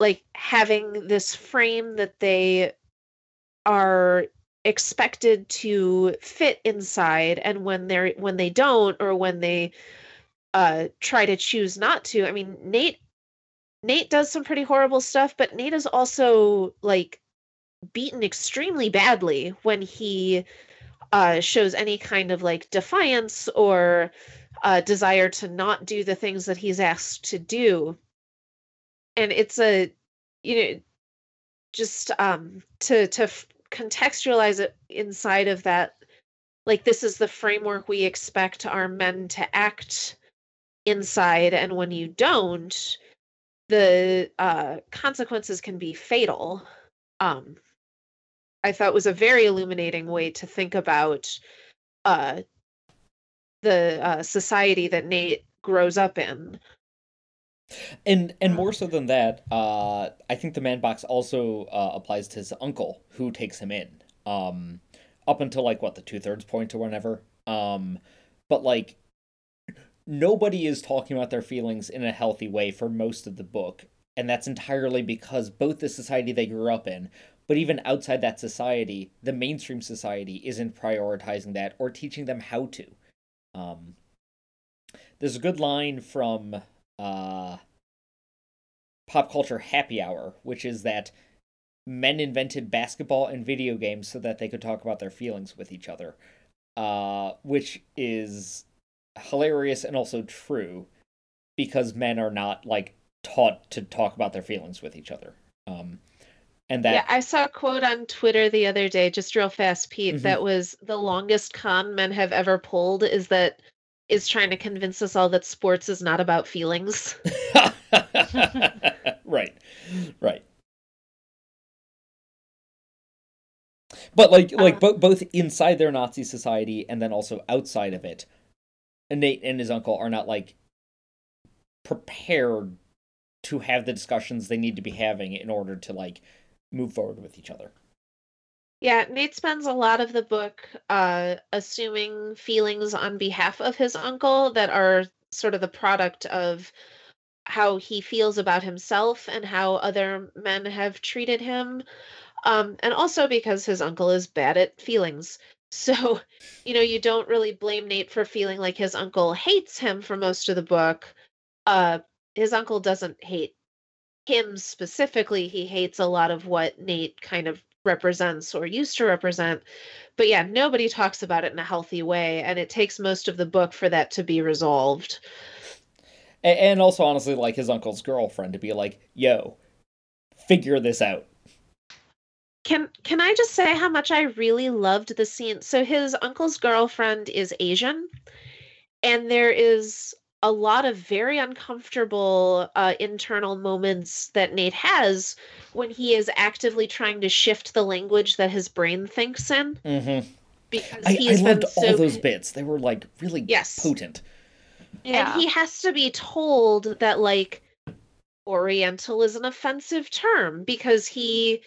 Speaker 2: like having this frame that they are expected to fit inside and when they're when they don't or when they uh try to choose not to i mean nate nate does some pretty horrible stuff but nate is also like beaten extremely badly when he uh shows any kind of like defiance or uh desire to not do the things that he's asked to do. And it's a you know just um to to f- contextualize it inside of that like this is the framework we expect our men to act inside and when you don't the uh, consequences can be fatal. Um, i thought was a very illuminating way to think about uh, the uh, society that nate grows up in
Speaker 3: and and more so than that, uh, I think the man box also uh, applies to his uncle who takes him in. Um, up until like what the two thirds point or whatever. Um, but like nobody is talking about their feelings in a healthy way for most of the book. And that's entirely because both the society they grew up in, but even outside that society, the mainstream society isn't prioritizing that or teaching them how to. Um, there's a good line from uh, Pop Culture Happy Hour, which is that men invented basketball and video games so that they could talk about their feelings with each other, uh, which is hilarious and also true because men are not like taught to talk about their feelings with each other. Um, and that
Speaker 2: yeah, I saw a quote on Twitter the other day, just real fast, Pete.
Speaker 3: Mhm.
Speaker 2: That was the longest con men have ever pulled. Is that is trying to convince us all that sports is not about feelings.
Speaker 3: right, right. But like, like
Speaker 2: Uh.
Speaker 3: bo- both inside their Nazi society and then also outside of it, Nate and his uncle are not like prepared to have the discussions they need to be having in order to like move forward with each other.
Speaker 2: Yeah, Nate spends a lot of the book uh, assuming feelings on behalf of his uncle that are sort of the product of how he feels about himself and how other men have treated him. Um, and also because his uncle is bad at feelings. So, you know, you don't really blame Nate for feeling like his uncle hates him for most of the book. Uh, his uncle doesn't hate him specifically. He hates a lot of what Nate kind of represents or used to represent. But yeah, nobody talks about it in a healthy way. And it takes most of the book for that to be resolved.
Speaker 3: And also, honestly, like his uncle's girlfriend to be like, "Yo, figure this out."
Speaker 2: Can can I just say how much I really loved the scene? So his uncle's girlfriend is Asian, and there is a lot of very uncomfortable uh, internal moments that Nate has when he is actively trying to shift the language that his brain thinks in
Speaker 3: Mm-hmm.
Speaker 2: because
Speaker 3: I, I
Speaker 2: he's
Speaker 3: loved
Speaker 2: been
Speaker 3: all those bits. They were like really
Speaker 2: Yes.
Speaker 3: potent.
Speaker 1: Yeah.
Speaker 2: And he has to be told that like oriental is an offensive term because he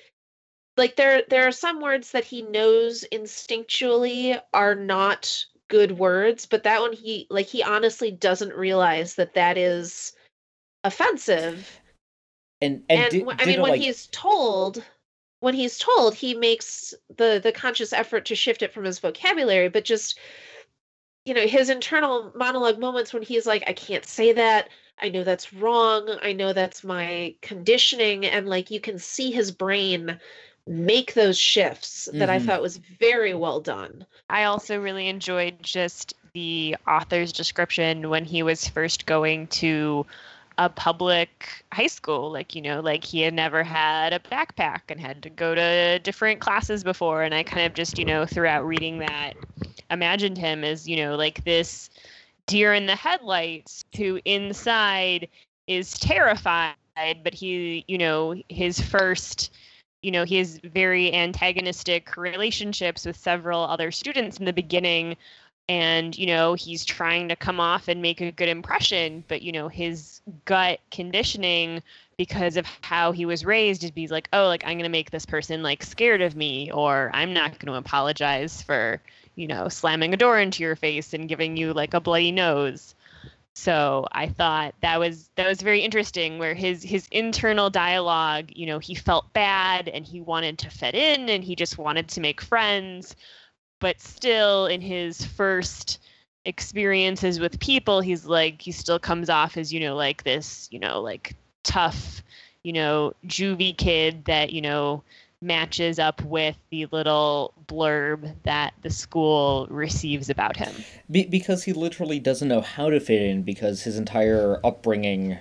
Speaker 2: like there there are some words that he knows instinctually are not good words, but that one he like he honestly doesn't realize that that is offensive.
Speaker 3: And and,
Speaker 2: And,
Speaker 3: did,
Speaker 2: I mean when
Speaker 3: like,
Speaker 2: he's told when he's told he makes the the conscious effort to shift it from his vocabulary, but just you know his internal monologue moments when he's like i can't say that. I know that's wrong. I know that's my conditioning. And like you can see his brain make those shifts that i
Speaker 3: Mhm.
Speaker 2: thought was very well done
Speaker 1: I also really enjoyed just the author's description when he was first going to a public high school. Like, you know, like he had never had a backpack and had to go to different classes before. And I kind of just, you know, throughout reading that, imagined him as, you know, like this deer in the headlights who inside is terrified, but he, you know, his first you know he has very antagonistic relationships with several other students in the beginning. And you know he's trying to come off and make a good impression but you know his gut conditioning because of how he was raised is be like oh like i'm to make this person like scared of me or i'm not to apologize for you know slamming a door into your face and giving you like a bloody nose so i thought that was that was very interesting where his his internal dialogue you know he felt bad and he wanted to fit in and he just wanted to make friends. But still in his first experiences with people he's like he still comes off as you know like this you know like tough you know juvie kid that you know matches up with the little blurb that the school receives about him.
Speaker 3: Be- because he literally doesn't know how to fit in because his entire upbringing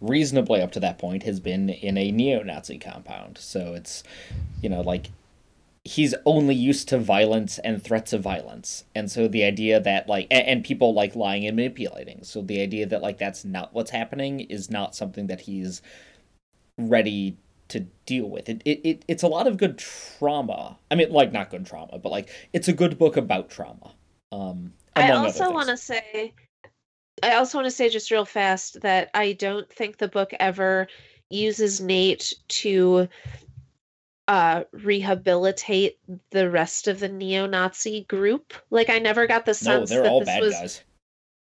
Speaker 3: reasonably up to that point has been in a neo-nazi compound. So it's you know like he's only used to violence and threats of violence. And so the idea that like and, and people like lying and manipulating. So the idea that like that's not what's happening is not something that he's ready to deal with. It, it, it it's a lot of good trauma. I mean like not good trauma but like it's a good book about trauma um
Speaker 2: i also want to say i also want to say just real fast that i don't think the book ever uses nate to uh rehabilitate the rest of the neo-nazi group. Like i never got the
Speaker 3: no
Speaker 2: sense
Speaker 3: they're
Speaker 2: that
Speaker 3: all
Speaker 2: this
Speaker 3: bad
Speaker 2: was
Speaker 3: guys.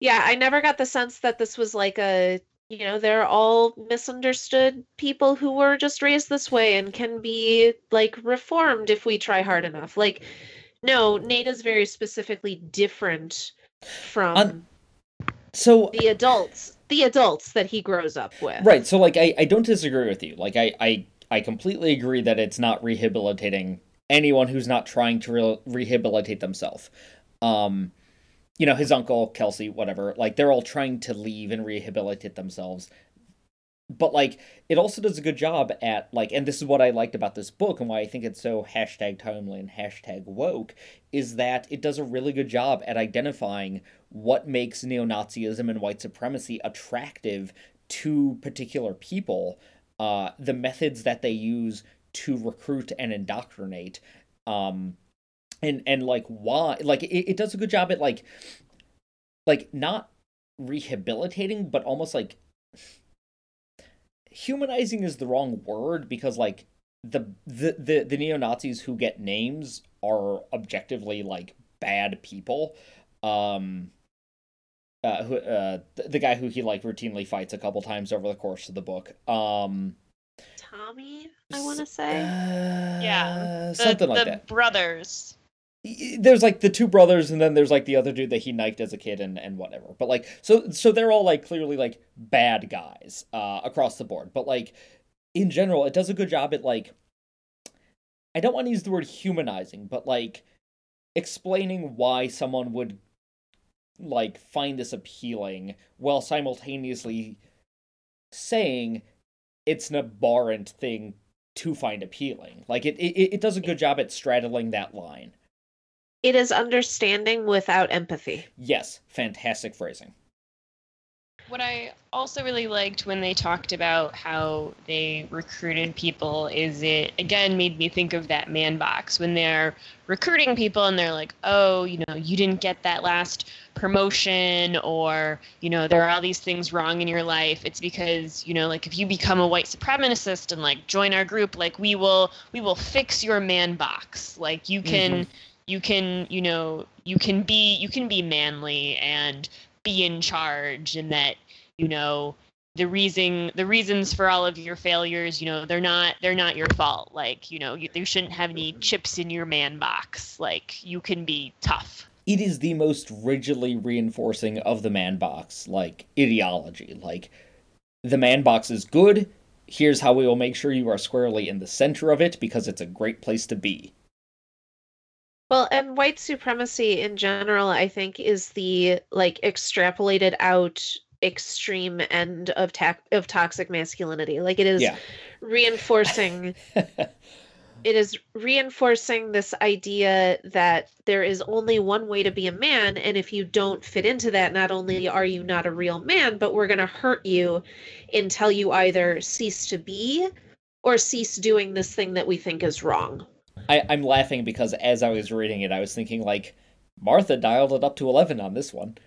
Speaker 2: Yeah, I never got the sense that this was like a you know they're all misunderstood people who were just raised this way and can be like reformed if we try hard enough. Like no nate is very specifically different from
Speaker 3: Un- so
Speaker 2: the adults the adults that he grows up with.
Speaker 3: Right so like i, I don't disagree with you. Like I, I i completely agree that it's not rehabilitating anyone who's not trying to re- rehabilitate themselves. Um you know his uncle kelsey whatever like they're all trying to leave and rehabilitate themselves. But like it also does a good job at like and this is what i liked about this book and why i think it's so hashtag timely and hashtag woke is that it does a really good job at identifying what makes neo-nazism and white supremacy attractive to particular people uh, the methods that they use to recruit and indoctrinate um, and and like why like it, it does a good job at like like not rehabilitating but almost like humanizing is the wrong word because like the the the, the neo-nazis who get names are objectively like bad people um uh, who, uh, the, the guy who he like routinely fights a couple times over the course of the book. Um,
Speaker 2: tommy i want to say
Speaker 3: uh,
Speaker 4: Yeah, The,
Speaker 3: something like
Speaker 4: the
Speaker 3: that.
Speaker 4: brothers.
Speaker 3: There's like the two brothers and then there's like the other dude that he knifed as a kid and, and whatever. But like so so they're all like clearly like bad guys uh across the board. But like in general it does a good job at like i don't want to use the word humanizing but like explaining why someone would like find this appealing while simultaneously saying it's an abhorrent thing to find appealing. Like it it, it does a good job at straddling that line
Speaker 2: it is understanding without empathy
Speaker 3: Yes, fantastic phrasing.
Speaker 1: What I also really liked when they talked about how they recruited people is it again made me think of that man box when they're recruiting people and they're like, oh, you know, you didn't get that last promotion or, you know, there are all these things wrong in your life. It's because, you know, like if you become a white supremacist and like join our group, like we will we will fix your man box. Like you can mm-hmm. You can, you know, you can be you can be manly and be in charge and that you know the reason the reasons for all of your failures you know they're not they're not your fault like you know you, you shouldn't have any chips in your man box like you can be tough
Speaker 3: It is the most rigidly reinforcing of the man box, like ideology. Like, the man box is good. Here's how we will make sure you are squarely in the center of it because it's a great place to be.
Speaker 2: Well, and white supremacy in general, I think, is the like extrapolated out extreme end of ta- of toxic masculinity. Like it is
Speaker 3: Yeah.
Speaker 2: reinforcing it is reinforcing this idea that there is only one way to be a man and if you don't fit into that not only are you not a real man but we're going to hurt you until you either cease to be or cease doing this thing that we think is wrong.
Speaker 3: I, I'm laughing because as I was reading it, I was thinking, like, Martha dialed it up to 11 on this one.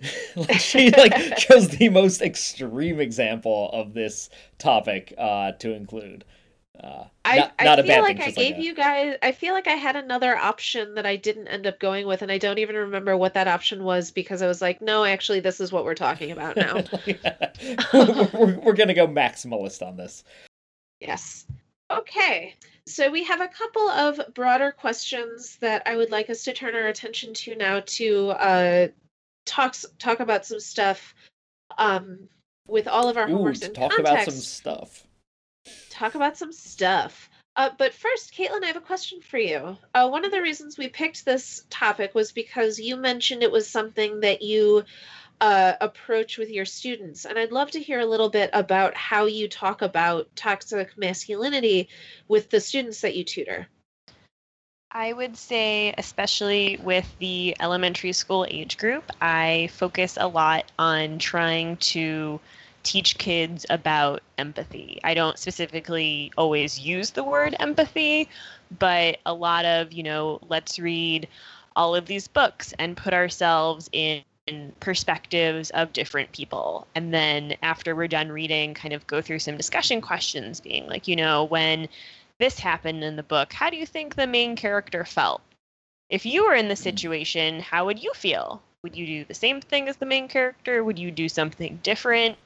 Speaker 3: like, she, like, chose the most extreme example of this topic uh, to include. Uh,
Speaker 2: I,
Speaker 3: not,
Speaker 2: I
Speaker 3: not a
Speaker 2: feel
Speaker 3: bad
Speaker 2: like
Speaker 3: thing.
Speaker 2: I
Speaker 3: like
Speaker 2: gave
Speaker 3: a-
Speaker 2: you guys I feel like I had another option that I didn't end up going with and I don't even remember what that option was because I was like, no, actually this is what we're talking about now.
Speaker 3: we're, we're, we're gonna go maximalist on this.
Speaker 2: yes. Okay. So we have a couple of broader questions that I would like us to turn our attention to now to uh talk talk about some stuff um with all of our
Speaker 3: Ooh,
Speaker 2: homeworks in
Speaker 3: talk
Speaker 2: context.
Speaker 3: about some stuff.
Speaker 2: talk about some stuff. Uh, but first, Caitlin, I have a question for you. Uh, one of the reasons we picked this topic was because you mentioned it was something that you uh, approach with your students. And I'd love to hear a little bit about how you talk about toxic masculinity with the students that you tutor.
Speaker 1: I would say, especially with the elementary school age group, I focus a lot on trying to teach kids about empathy. I don't specifically always use the word empathy, but a lot of, you know, let's read all of these books and put ourselves in in perspectives of different people. And then after we're done reading, kind of go through some discussion questions, being like, you know, when this happened in the book, how do you think the main character felt? If you were in the situation, how would you feel? would you do the same thing as the main character? Would you do something different?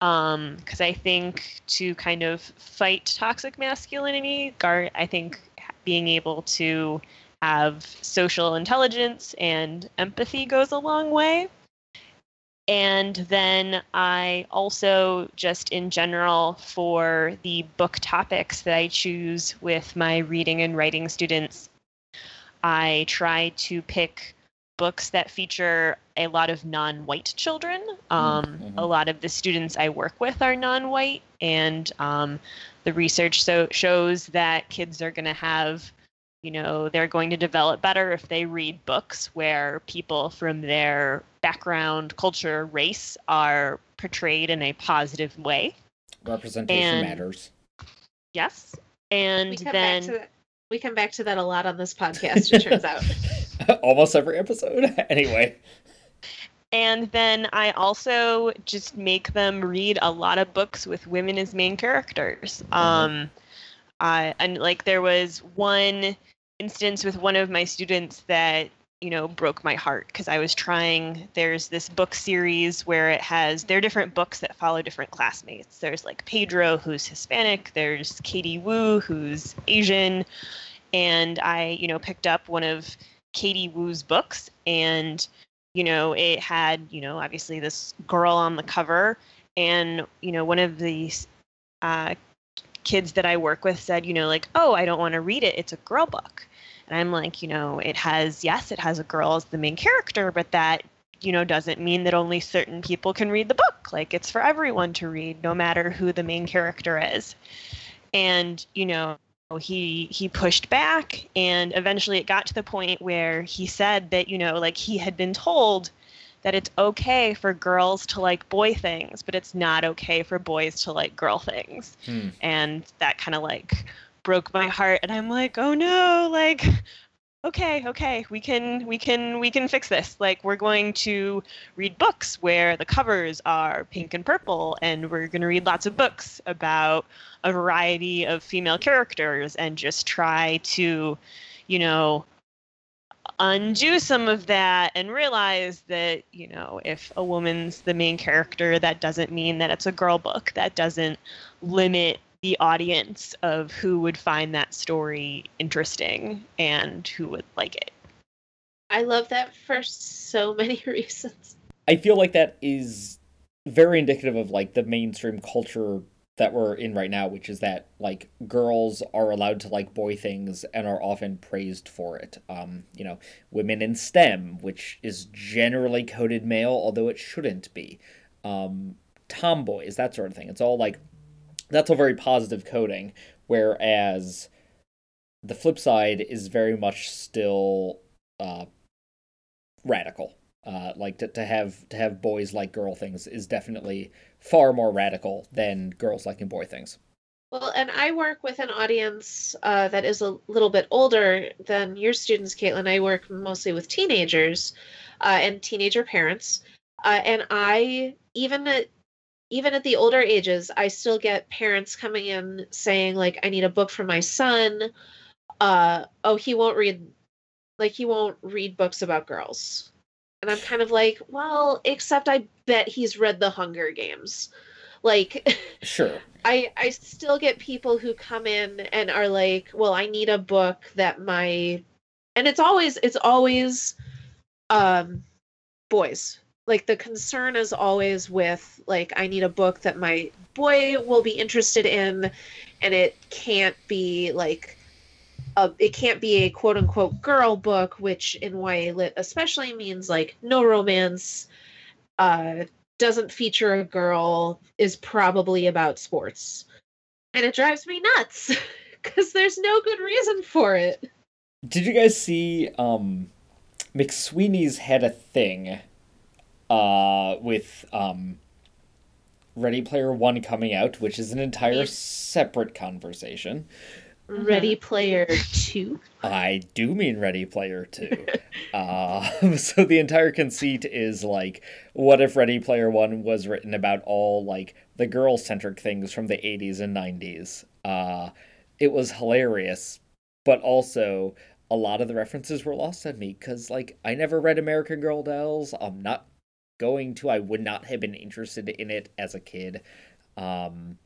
Speaker 1: Um, because I think to kind of fight toxic masculinity, Gar, I think being able to have social intelligence and empathy goes a long way. And then I also, just in general, for the book topics that I choose with my reading and writing students, I try to pick books that feature a lot of non-white children. Um, mm-hmm. A lot of the students I work with are non-white, and um, the research so shows that kids are going to have, you know, they're going to develop better if they read books where people from their background, culture, race are portrayed in a positive way.
Speaker 3: Representation and, matters.
Speaker 1: Yes, and then
Speaker 2: we come back to that a lot on this podcast. It turns out.
Speaker 3: Almost every episode. anyway.
Speaker 1: And then I also just make them read a lot of books with women as main characters. Mm-hmm. Um, uh, and like there was one instance with one of my students that you know broke my heart because I was trying. There's this book series where it has there are different books that follow different classmates. There's like Pedro who's Hispanic. There's Katie Woo who's Asian, and I you know picked up one of Katie Woo's books and you know it had you know obviously this girl on the cover and you know one of these uh, kids that I work with said you know like oh I don't want to read it it's a girl book and I'm like, you know, it has, yes, it has a girl as the main character, but that, you know, doesn't mean that only certain people can read the book. Like, it's for everyone to read, no matter who the main character is. And, you know, he he pushed back and eventually it got to the point where he said that you know like he had been told that it's okay for girls to like boy things but it's not okay for boys to like girl things hmm. and that kind of like broke my heart and i'm like oh no like okay okay we can we can we can fix this like we're going to read books where the covers are pink and purple and we're going to read lots of books about a variety of female characters and just try to you know undo some of that and realize that you know if a woman's the main character that doesn't mean that it's a girl book that doesn't limit the audience of who would find that story interesting and who would like it.
Speaker 2: I love that for so many reasons.
Speaker 3: I feel like that is very indicative of like the mainstream culture that we're in right now, which is that like girls are allowed to like boy things and are often praised for it. Um, you know, women in STEM, which is generally coded male, although it shouldn't be. Um, tomboys, that sort of thing. It's all like that's all very positive coding, whereas the flip side is very much still uh, radical. Uh, like to, to have to have boys like girl things is definitely far more radical than girls liking boy things.
Speaker 2: Well, and I work with an audience uh, that is a little bit older than your students, Caitlin. I work mostly with teenagers uh, and teenager parents, uh, and I even at even at the older ages, I still get parents coming in saying like, "I need a book for my son." Uh, oh, he won't read, like he won't read books about girls, and I'm kind of like, well, except I bet he's read The Hunger Games. Like,
Speaker 3: sure.
Speaker 2: I I still get people who come in and are like, well, I need a book that my, and it's always it's always, um, boys like the concern is always with like I need a book that my boy will be interested in and it can't be like a, it can't be a quote unquote girl book which in YA lit especially means like no romance uh doesn't feature a girl is probably about sports. And it drives me nuts cuz there's no good reason for it.
Speaker 3: Did you guys see um McSweeney's had a thing uh, with um, Ready Player One coming out, which is an entire separate conversation.
Speaker 2: Ready Player Two.
Speaker 3: I do mean Ready Player Two. uh, so the entire conceit is like, what if Ready Player One was written about all like the girl centric things from the '80s and '90s? Uh, it was hilarious, but also a lot of the references were lost on me because, like, I never read American Girl Dolls. I'm not going to. I would not have been interested in it as a kid. Um,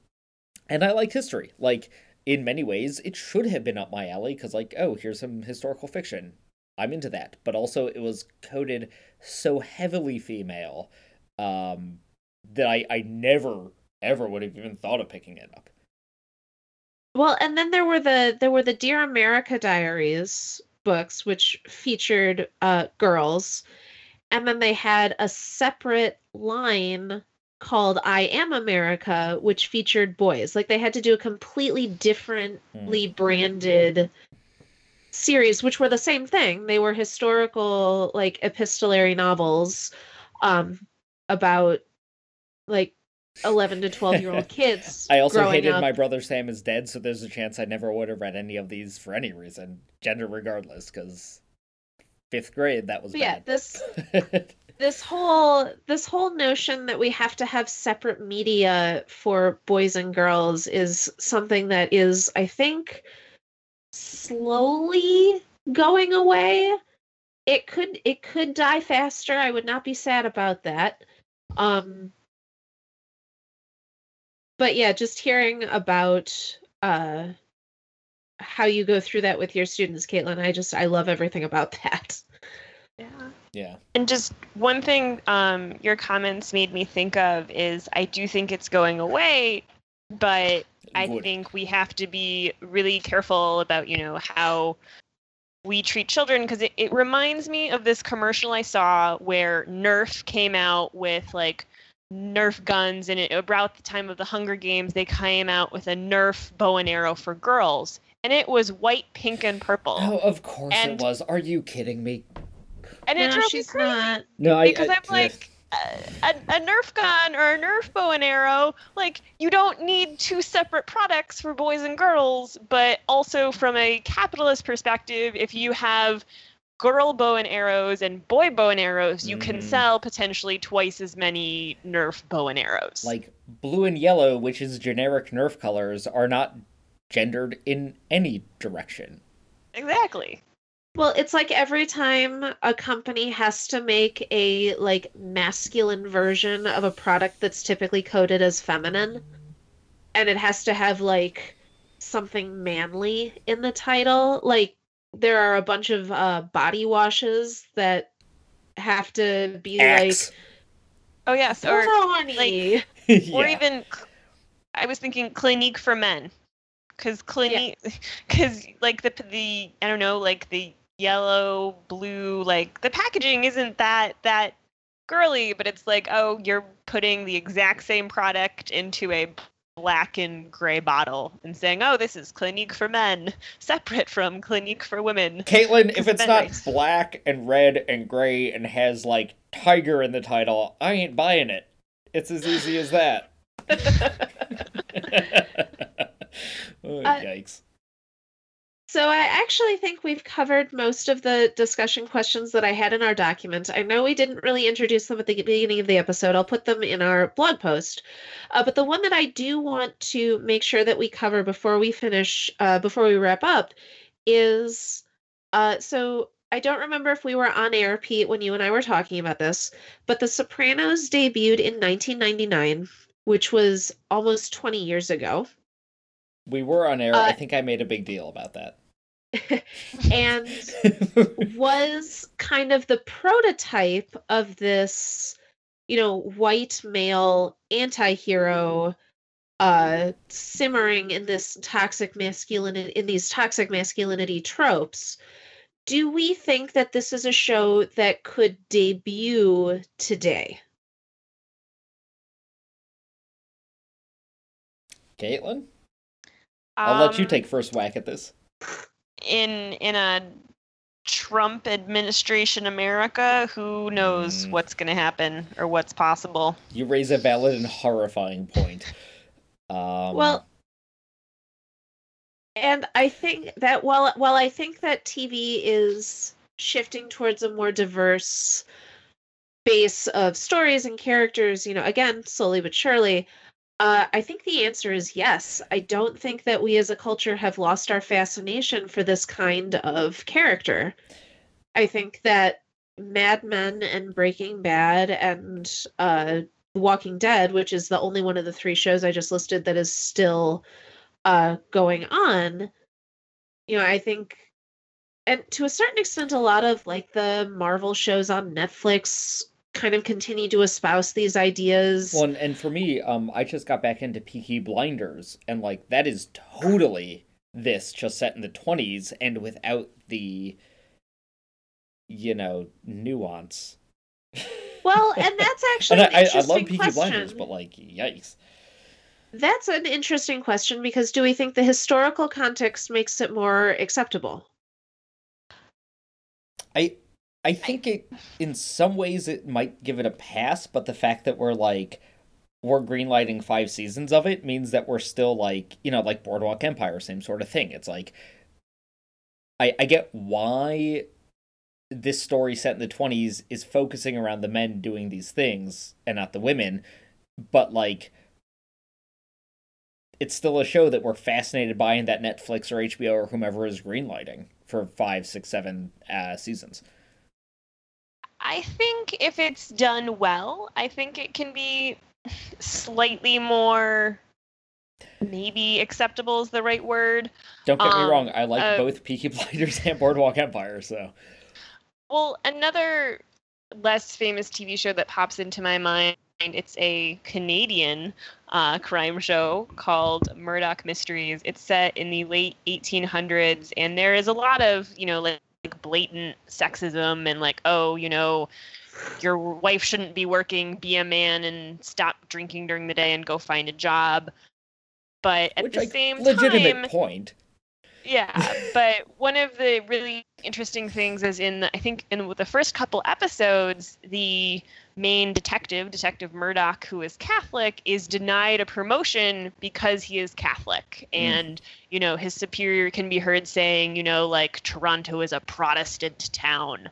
Speaker 3: and I like history. Like, in many ways, it should have been up my alley because, like, oh, here's some historical fiction. I'm into that. But also, it was coded so heavily female um, that I, I never, ever would have even thought of picking it up.
Speaker 2: Well, and then there were the there were the Dear America Diaries books, which featured uh, girls, and then they had a separate line called I Am America, which featured boys. Like they had to do a completely differently mm. branded series, which were the same thing. They were historical, like epistolary novels um, about like 11 to 12 year old kids.
Speaker 3: I also hated up. My Brother Sam is Dead, so there's a chance I never would have read any of these for any reason, gender regardless, because fifth grade that was
Speaker 2: yeah this this whole this whole notion that we have to have separate media for boys and girls is something that is i think slowly going away it could it could die faster i would not be sad about that um but yeah, just hearing about uh, how you go through that with your students, Caitlin, I just I love everything about that.
Speaker 1: Yeah.
Speaker 3: Yeah.
Speaker 1: And just one thing um, your comments made me think of is I do think it's going away, but I think we have to be really careful about, you know, how we treat children because it, it reminds me of this commercial I saw where Nerf came out with like Nerf guns, and it, about the time of the Hunger Games, they came out with a Nerf bow and arrow for girls, and it was white, pink, and purple.
Speaker 3: Oh, of course and, it was. Are you kidding me?
Speaker 1: And no, it drove me crazy. Not.
Speaker 3: No, I,
Speaker 1: because I, am like. A, a, Nerf gun or a Nerf bow and arrow, like you don't need two separate products for boys and girls, but also from a capitalist perspective, if you have girl bow and arrows and boy bow and arrows, you mm. can sell potentially twice as many Nerf bow and arrows.
Speaker 3: Like blue and yellow, which is generic Nerf colors, are not gendered in any direction.
Speaker 1: Exactly.
Speaker 2: Well, it's like every time a company has to make a like masculine version of a product that's typically coded as feminine and it has to have like something manly in the title, like there are a bunch of uh, body washes that have to be Axe. like
Speaker 1: oh yes or
Speaker 2: like
Speaker 1: yeah. or even i was thinking clinique for men because clinique because yeah. like the the i don't know like the yellow blue like the packaging isn't that that girly but it's like oh you're putting the exact same product into a black and gray bottle and saying, "Oh, this is Clinique for men, separate from Clinique for women."
Speaker 3: Caitlin, if it's not black and red and gray and has like tiger in the title, I ain't buying it. It's as easy as that. oh, uh, yikes.
Speaker 2: So I actually think we've covered most of the discussion questions that I had in our document. I know we didn't really introduce them at the beginning of the episode. I'll put them in our blog post. Uh, but the one that I do want to make sure that we cover before we finish, uh, before we wrap up, is uh, so I don't remember if we were on air, Pete, when you and I were talking about this, but The Sopranos debuted in 1999, which was almost 20 years ago.
Speaker 3: We were on air. I uh, think I made a big deal about that.
Speaker 2: and was kind of the prototype of this, you know, white male anti-hero uh simmering in this toxic masculinity in these toxic masculinity tropes. Do we think that this is a show that could debut today?
Speaker 3: Caitlin? I'll um, let you um, take first whack at this
Speaker 1: in in a Trump administration America, who knows mm. what's going to happen or what's possible.
Speaker 3: You raise a valid and horrifying point. Um,
Speaker 2: well, and I think that while while I think that TV is shifting towards a more diverse base of stories and characters, you know, again, slowly but surely, Uh, I think the answer is yes. I don't think that we as a culture have lost our fascination for this kind of character. I think that Mad Men and Breaking Bad and uh, Walking Dead, which is the only one of the three shows I just listed that is still uh, going on, you know, I think, and to a certain extent, a lot of like the Marvel shows on Netflix kind of continue to espouse these ideas.
Speaker 3: Well, and, and for me, um, I just got back into Peaky Blinders, and like that is totally this just set in the 20s and without the you know nuance
Speaker 2: well and that's actually and I, I, love peaky question. blinders
Speaker 3: but like yikes
Speaker 2: that's an interesting question because do we think the historical context makes it more acceptable
Speaker 3: i i think it in some ways it might give it a pass but the fact that we're like we're greenlighting five seasons of it means that we're still like you know like boardwalk empire same sort of thing. It's like i i get why this story set in the 20s is focusing around the men doing these things and not the women but like it's still a show that we're fascinated by and that netflix or hbo or whomever is greenlighting for five six seven uh, seasons
Speaker 1: i think if it's done well i think it can be slightly more maybe acceptable is the right word
Speaker 3: don't get um, me wrong i like uh, both peaky blinders and boardwalk empire so
Speaker 1: well, another less famous TV show that pops into my mind. It's a Canadian uh, crime show called Murdoch Mysteries. It's set in the late 1800s, and there is a lot of, you know, like, like blatant sexism and like, oh, you know, your wife shouldn't be working, be a man and stop drinking during the day and go find a job. But at Which, the like, same
Speaker 3: legitimate
Speaker 1: time,
Speaker 3: point.
Speaker 1: Yeah, but one of the really interesting things is in the, I think in the first couple episodes, the main detective, Detective Murdoch, who is Catholic, is denied a promotion because he is Catholic. Mm. And, you know, his superior can be heard saying, you know, like Toronto is a Protestant town.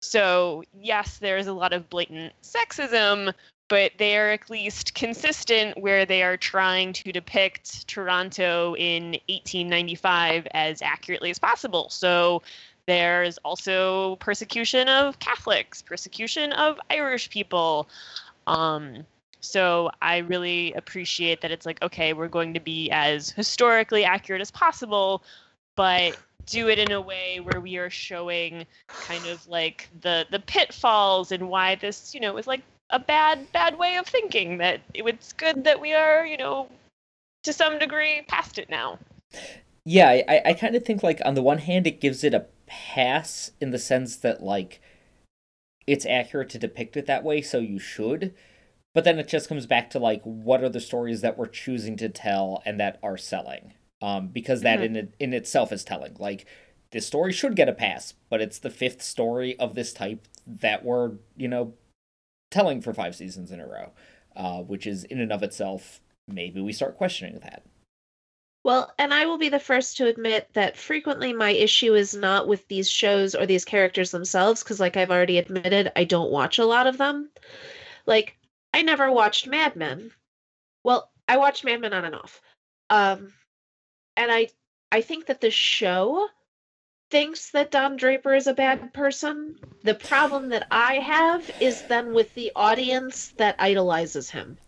Speaker 1: So, yes, there is a lot of blatant sexism, but they are at least consistent where they are trying to depict Toronto in 1895 as accurately as possible. So there's also persecution of Catholics, persecution of Irish people. Um, so I really appreciate that it's like, okay, we're going to be as historically accurate as possible, but do it in a way where we are showing kind of like the the pitfalls and why this, you know, is like a bad bad way of thinking that it's good that we are you know to some degree past it now
Speaker 3: yeah i i kind of think like on the one hand it gives it a pass in the sense that like it's accurate to depict it that way so you should but then it just comes back to like what are the stories that we're choosing to tell and that are selling um because that mm-hmm. in it, in itself is telling like this story should get a pass but it's the fifth story of this type that we're you know telling for five seasons in a row, uh, which is in and of itself, maybe we start questioning that.
Speaker 2: Well, and I will be the first to admit that frequently my issue is not with these shows or these characters themselves, because, like I've already admitted, I don't watch a lot of them. Like, I never watched Mad Men. Well, I watched Mad Men on and off. Um, and I, I think that the show thinks that Don Draper is a bad person. The problem that I have is then with the audience that idolizes him.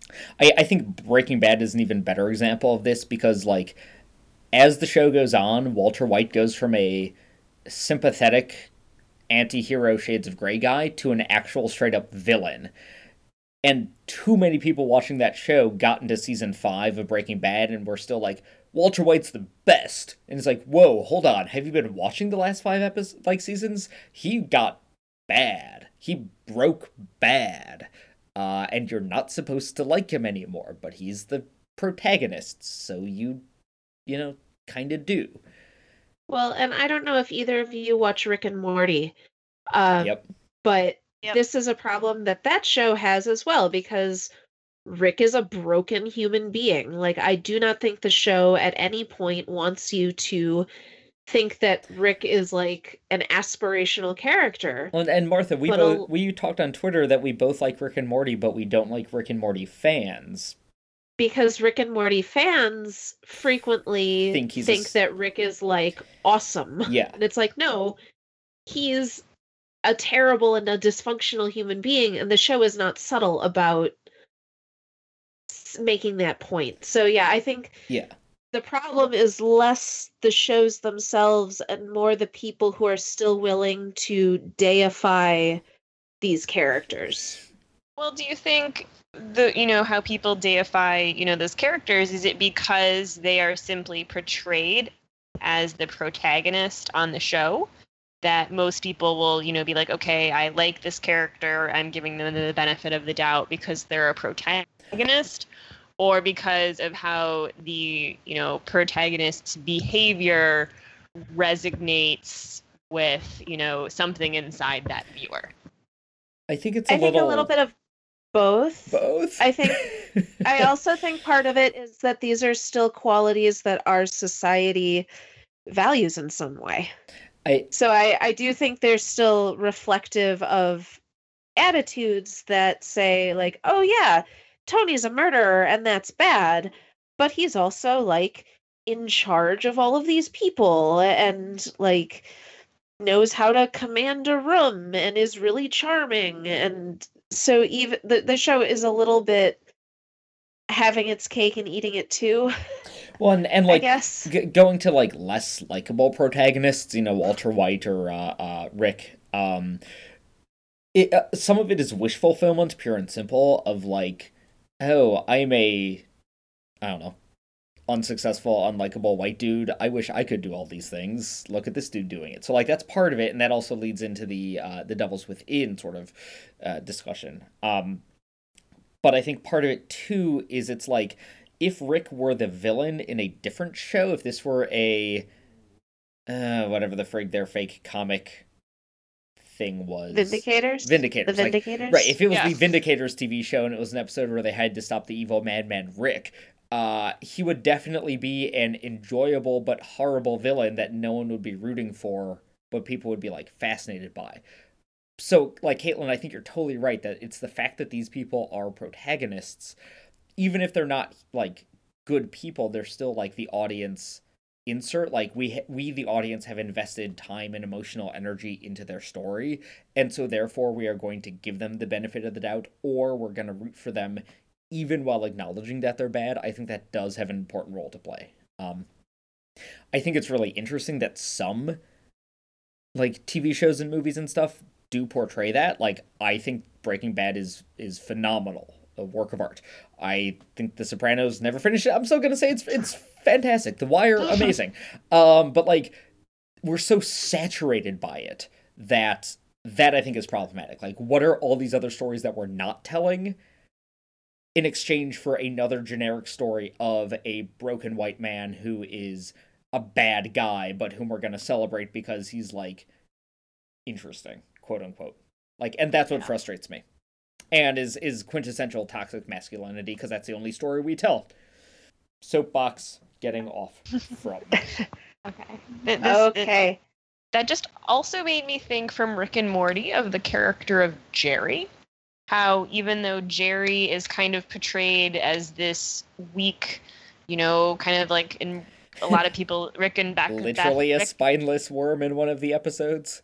Speaker 3: I, I think Breaking Bad is an even better example of this because, like, as the show goes on, Walter White goes from a sympathetic anti hero Shades of Grey guy to an actual straight up villain. And too many people watching that show got into season five of Breaking Bad and were still like, Walter White's the best. And it's like, whoa, hold on. Have you been watching the last five episodes, like seasons? He got bad. He broke bad. Uh, and you're not supposed to like him anymore, but he's the protagonist, so you, you know, kind of do.
Speaker 2: Well, and I don't know if either of you watch Rick and Morty. Uh, yep. But yep. this is a problem that that show has as well because Rick is a broken human being. Like, I do not think the show at any point wants you to think that Rick is like an aspirational character.
Speaker 3: Well, and Martha, we both, we talked on Twitter that we both like Rick and Morty, but we don't like Rick and Morty fans.
Speaker 2: because Rick and Morty fans frequently
Speaker 3: Think a
Speaker 2: think
Speaker 3: s-
Speaker 2: that Rick is like awesome.
Speaker 3: Yeah.
Speaker 2: And it's like, no, he's a terrible and a dysfunctional human being, and the show is not subtle about s- making that point. So, yeah, I think
Speaker 3: Yeah.
Speaker 2: the problem is less the shows themselves and more the people who are still willing to deify these characters.
Speaker 1: Well, do you think the you know how people deify you know those characters is it because they are simply portrayed as the protagonist on the show that most people will you know be like okay I like this character I'm giving them the benefit of the doubt because they're a protagonist or because of how the you know protagonist's behavior resonates with you know something inside that viewer
Speaker 3: I think it's a
Speaker 2: I think a little bit of both.
Speaker 3: both.
Speaker 2: I think- I also think part of it is that these are still qualities that our society values in some way.
Speaker 3: I
Speaker 2: So I, I do think they're still reflective of attitudes that say, like, oh, yeah, Tony's a murderer and that's bad, but he's also like in charge of all of these people and like knows how to command a room and is really charming. And so even the, the show is a little bit having its cake and eating it too,
Speaker 3: well, and, and like g- going to like less likable protagonists, you know, Walter White or uh, uh, Rick. Um, it uh, some of it is wish fulfillment, pure and simple. Of like, oh, I'm a, I don't know, unsuccessful, unlikable white dude. I wish I could do all these things. Look at this dude doing it. So like that's part of it, and that also leads into the uh, the Devils Within sort of uh, discussion. Um, but I think part of it too is it's like if Rick were the villain in a different show, if this were a uh, whatever the frig their fake comic thing was,
Speaker 2: Vindicators?
Speaker 3: Vindicators,
Speaker 2: The
Speaker 3: like-
Speaker 2: Vindicators?
Speaker 3: right? If it was the Vindicators TV show and it was an episode where they had to stop the evil madman Rick, uh, he would definitely be an enjoyable but horrible villain that no one would be rooting for, but people would be like fascinated by. So, like Caitlin, I think you're totally right that it's the fact that these people are protagonists, even if they're not like good people, they're still like the audience insert. Like we we the audience have invested time and emotional energy into their story, and so therefore we are going to give them the benefit of the doubt, or we're going to root for them, even while acknowledging that they're bad. I think that does have an important role to play. Um, I think it's really interesting that some like TV shows and movies and stuff do portray that. Like I think Breaking Bad is is phenomenal, a work of art. I think The Sopranos never finished it. I'm still gonna say it's it's fantastic. The Wire, amazing. Um, but like we're so saturated by it that that I think is problematic. Like, what are all these other stories that we're not telling in exchange for another generic story of a broken white man who is a bad guy, but whom we're gonna celebrate because he's like interesting, quote unquote. Like, and that's what
Speaker 1: Yeah.
Speaker 3: frustrates me, and is is quintessential toxic masculinity because that's the only story we tell. Soapbox getting off from.
Speaker 1: Okay. Th- this- it-
Speaker 2: okay.
Speaker 1: that just also made me think from Rick and Morty of the character of Jerry. How even though Jerry is kind of portrayed as this weak, you know, kind of like in a lot of people, Rick and back
Speaker 3: Literally a
Speaker 1: Rick-
Speaker 3: spineless worm in one of the episodes.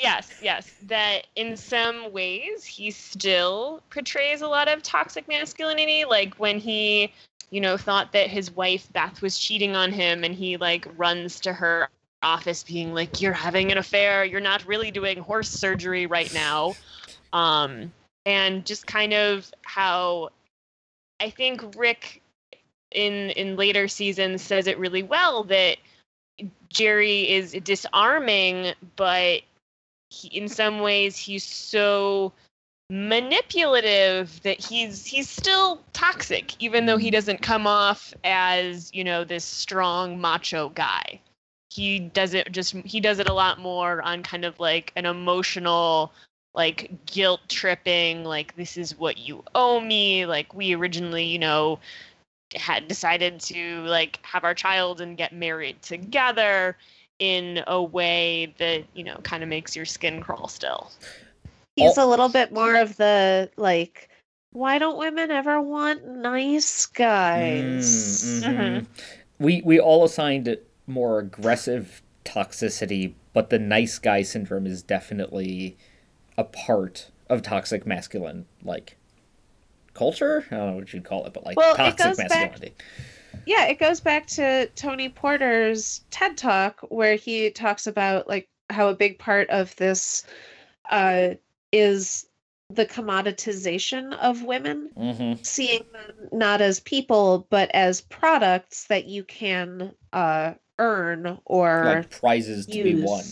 Speaker 1: yes, yes, that in some ways he still portrays a lot of toxic masculinity. Like when he, you know, thought that his wife Beth was cheating on him, and he like runs to her office being like, "You're having an affair. You're not really doing horse surgery right now," um, and just kind of how I think Rick in in later seasons says it really well that Jerry is disarming, but he, in some ways he's so manipulative that he's he's still toxic even though he mm-hmm. doesn't come off as you know this strong macho guy. He does it just he does it a lot more on kind of like an emotional like guilt tripping like this is what you owe me. Like we originally you know had decided to like have our child and get married together in a way that you know kind of makes your skin crawl still
Speaker 2: He's a little bit more of the like Why don't women ever want nice guys?
Speaker 3: Mm,
Speaker 1: Mhm.
Speaker 3: mhm. We we all assigned more aggressive toxicity, but the nice guy syndrome is definitely a part of toxic masculine like culture. I don't know what you'd call it, but like
Speaker 2: Well,
Speaker 3: toxic
Speaker 2: goes back-
Speaker 3: masculinity.
Speaker 2: Yeah, it goes back to Tony Porter's TED Talk where he talks about like how a big part of this uh, is the commoditization of women,
Speaker 3: Mm-hmm.
Speaker 2: seeing them not as people but as products that you can uh, earn or
Speaker 3: Like prizes to be won.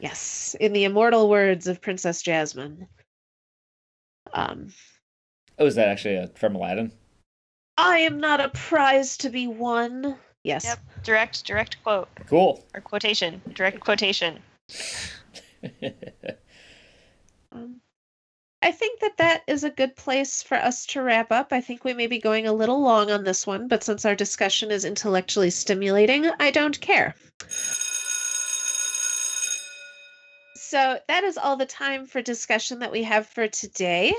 Speaker 2: Yes, in the immortal words of Princess Jasmine. Um,
Speaker 3: Oh, is that actually a, from Aladdin?
Speaker 2: I am not a prize to be won. Yes.
Speaker 1: Yep. Direct direct quote
Speaker 3: Cool.
Speaker 1: or quotation. Direct quotation.
Speaker 2: Um, I think that that is a good place for us to wrap up. I think we may be going a little long on this one, but since our discussion is intellectually stimulating, I don't care. So that is all the time for discussion that we have for today.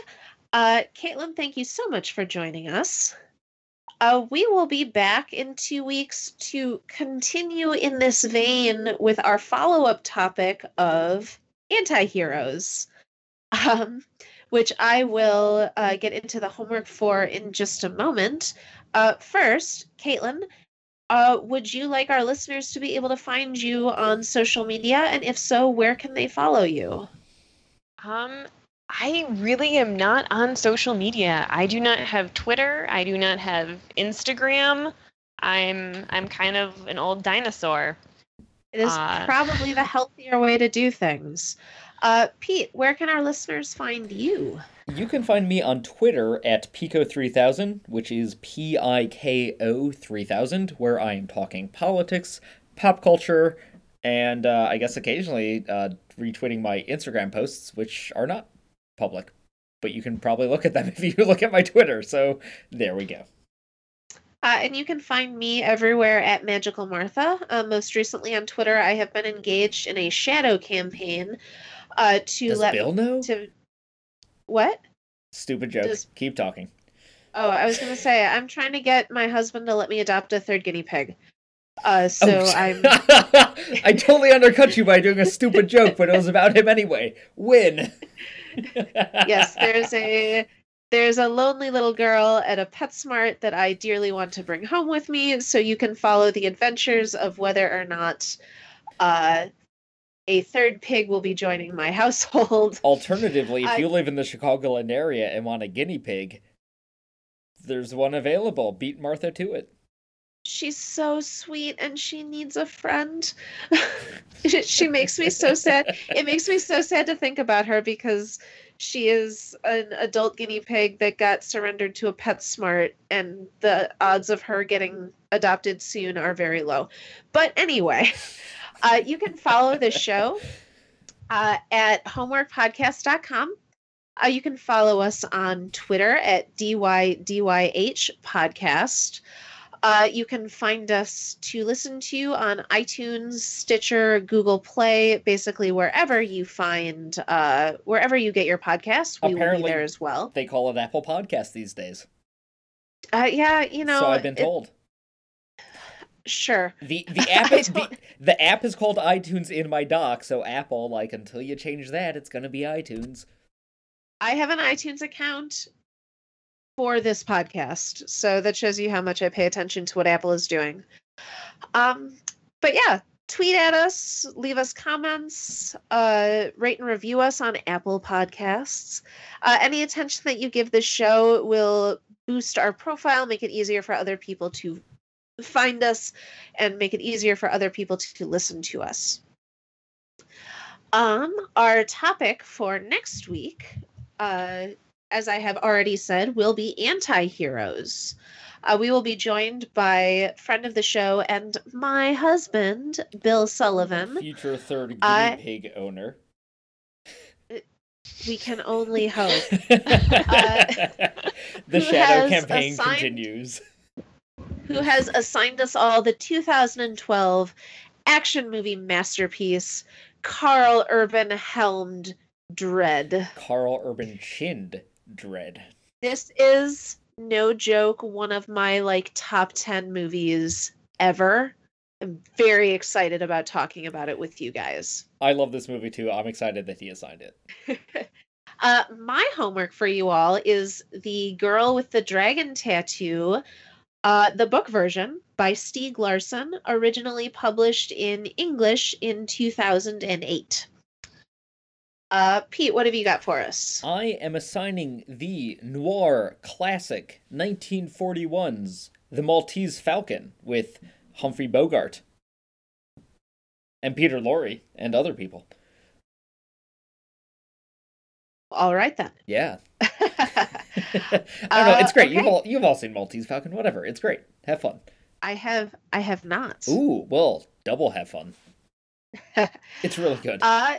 Speaker 2: Uh, Caitlin, thank you so much for joining us. Uh, we will be back in two weeks to continue in this vein with our follow up topic of anti heroes um, which I will uh, get into the homework for in just a moment. Uh, first, Caitlin, uh, would you like our listeners to be able to find you on social media? And if so, where can they follow you?
Speaker 1: Um, I really am not on social media. I do not have Twitter. I do not have Instagram. I'm I'm kind of an old dinosaur.
Speaker 2: It is
Speaker 1: Uh,
Speaker 2: probably the healthier way to do things. Uh, Pete, where can our listeners find you?
Speaker 3: You can find me on Twitter at Piko3000, which is P I K O 3000, where I am talking politics, pop culture, and uh, I guess occasionally uh, retweeting my Instagram posts, which are not public. But you can probably look at them if you look at my Twitter, so there we go.
Speaker 2: Uh, and you can find me everywhere at Magical Martha. Uh, most recently on Twitter, I have been engaged in a shadow campaign uh, to
Speaker 3: Does
Speaker 2: let
Speaker 3: Bill know?
Speaker 2: to what?
Speaker 3: Stupid joke.
Speaker 2: Does-
Speaker 3: Keep talking.
Speaker 2: Oh, I was gonna say I'm trying to get my husband to let me adopt a third guinea pig. Uh, so
Speaker 3: Oh,
Speaker 2: I'm
Speaker 3: I totally undercut you by doing a stupid joke, but it was about him anyway. Win.
Speaker 2: yes, there's a there's a lonely little girl at a PetSmart that I dearly want to bring home with me, so you can follow the adventures of whether or not uh, a third pig will be joining my household.
Speaker 3: Alternatively, if
Speaker 2: I-
Speaker 3: you live in the Chicagoland area and want a guinea pig, there's one available. Beat Martha to it.
Speaker 2: She's so sweet and she needs a friend. she makes me so sad. It makes me so sad to think about her because she is an adult guinea pig that got surrendered to a PetSmart, and the odds of her getting adopted soon are very low. But anyway, uh, you can follow the show uh, at homeworkpodcast.com. Uh, you can follow us on Twitter at DYDYH podcast. Uh, you can find us to listen to on iTunes, Stitcher, Google Play, basically wherever you find, uh, wherever you get your podcasts, we will
Speaker 3: Apparently-
Speaker 2: be there as well.
Speaker 3: They call it Apple Podcast these days.
Speaker 2: Uh, yeah, you know,
Speaker 3: so I've been
Speaker 2: it-
Speaker 3: told.
Speaker 2: Sure.
Speaker 3: The the app is the, the app is called iTunes in my dock, so Apple, like until you change that, it's gonna be iTunes.
Speaker 2: I have an iTunes account for this podcast, so that shows you how much I pay attention to what Apple is doing. Um, but yeah, tweet at us, leave us comments, uh, rate and review us on Apple Podcasts. Uh, any attention that you give this show will boost our profile, make it easier for other people to find us, and make it easier for other people to, to listen to us. Um, our topic for next week uh, as I have already said, will be anti heroes. Uh, we will be joined by friend of the show and my husband, Bill Sullivan.
Speaker 3: Future third guinea pig owner.
Speaker 2: We can only hope.
Speaker 3: the shadow campaign
Speaker 2: assigned-
Speaker 3: continues.
Speaker 2: Who has assigned us all the 2012 action movie masterpiece, Karl Urban helmed Dredd.
Speaker 3: Karl Urban chinned Dredd.
Speaker 2: This is no joke one of my like top 10 movies ever. I'm very excited about talking about it with you guys.
Speaker 3: I love this movie too. I'm excited that he assigned it.
Speaker 2: uh, my homework for you all is The Girl with the Dragon Tattoo, uh, the book version by Stieg Larsson, originally published in English in 2008. Uh, Pete, what have you got for us?
Speaker 3: I am assigning the noir classic 1941's The Maltese Falcon with Humphrey Bogart and Peter Lorre and other people.
Speaker 2: All right then.
Speaker 3: Yeah. I don't know. It's great. Uh, okay. You've all you've all seen Maltese Falcon. Whatever. It's great. Have fun.
Speaker 2: I have. I have not.
Speaker 3: Ooh. Well, double have fun. it's really good.
Speaker 2: Uh,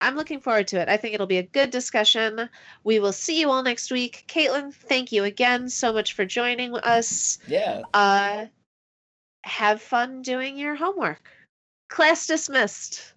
Speaker 2: I'm looking forward to it. I think it'll be a good discussion. We will see you all next week. Caitlin, thank you again so much for joining us.
Speaker 3: Yeah.
Speaker 2: Uh, have fun doing your homework. Class dismissed.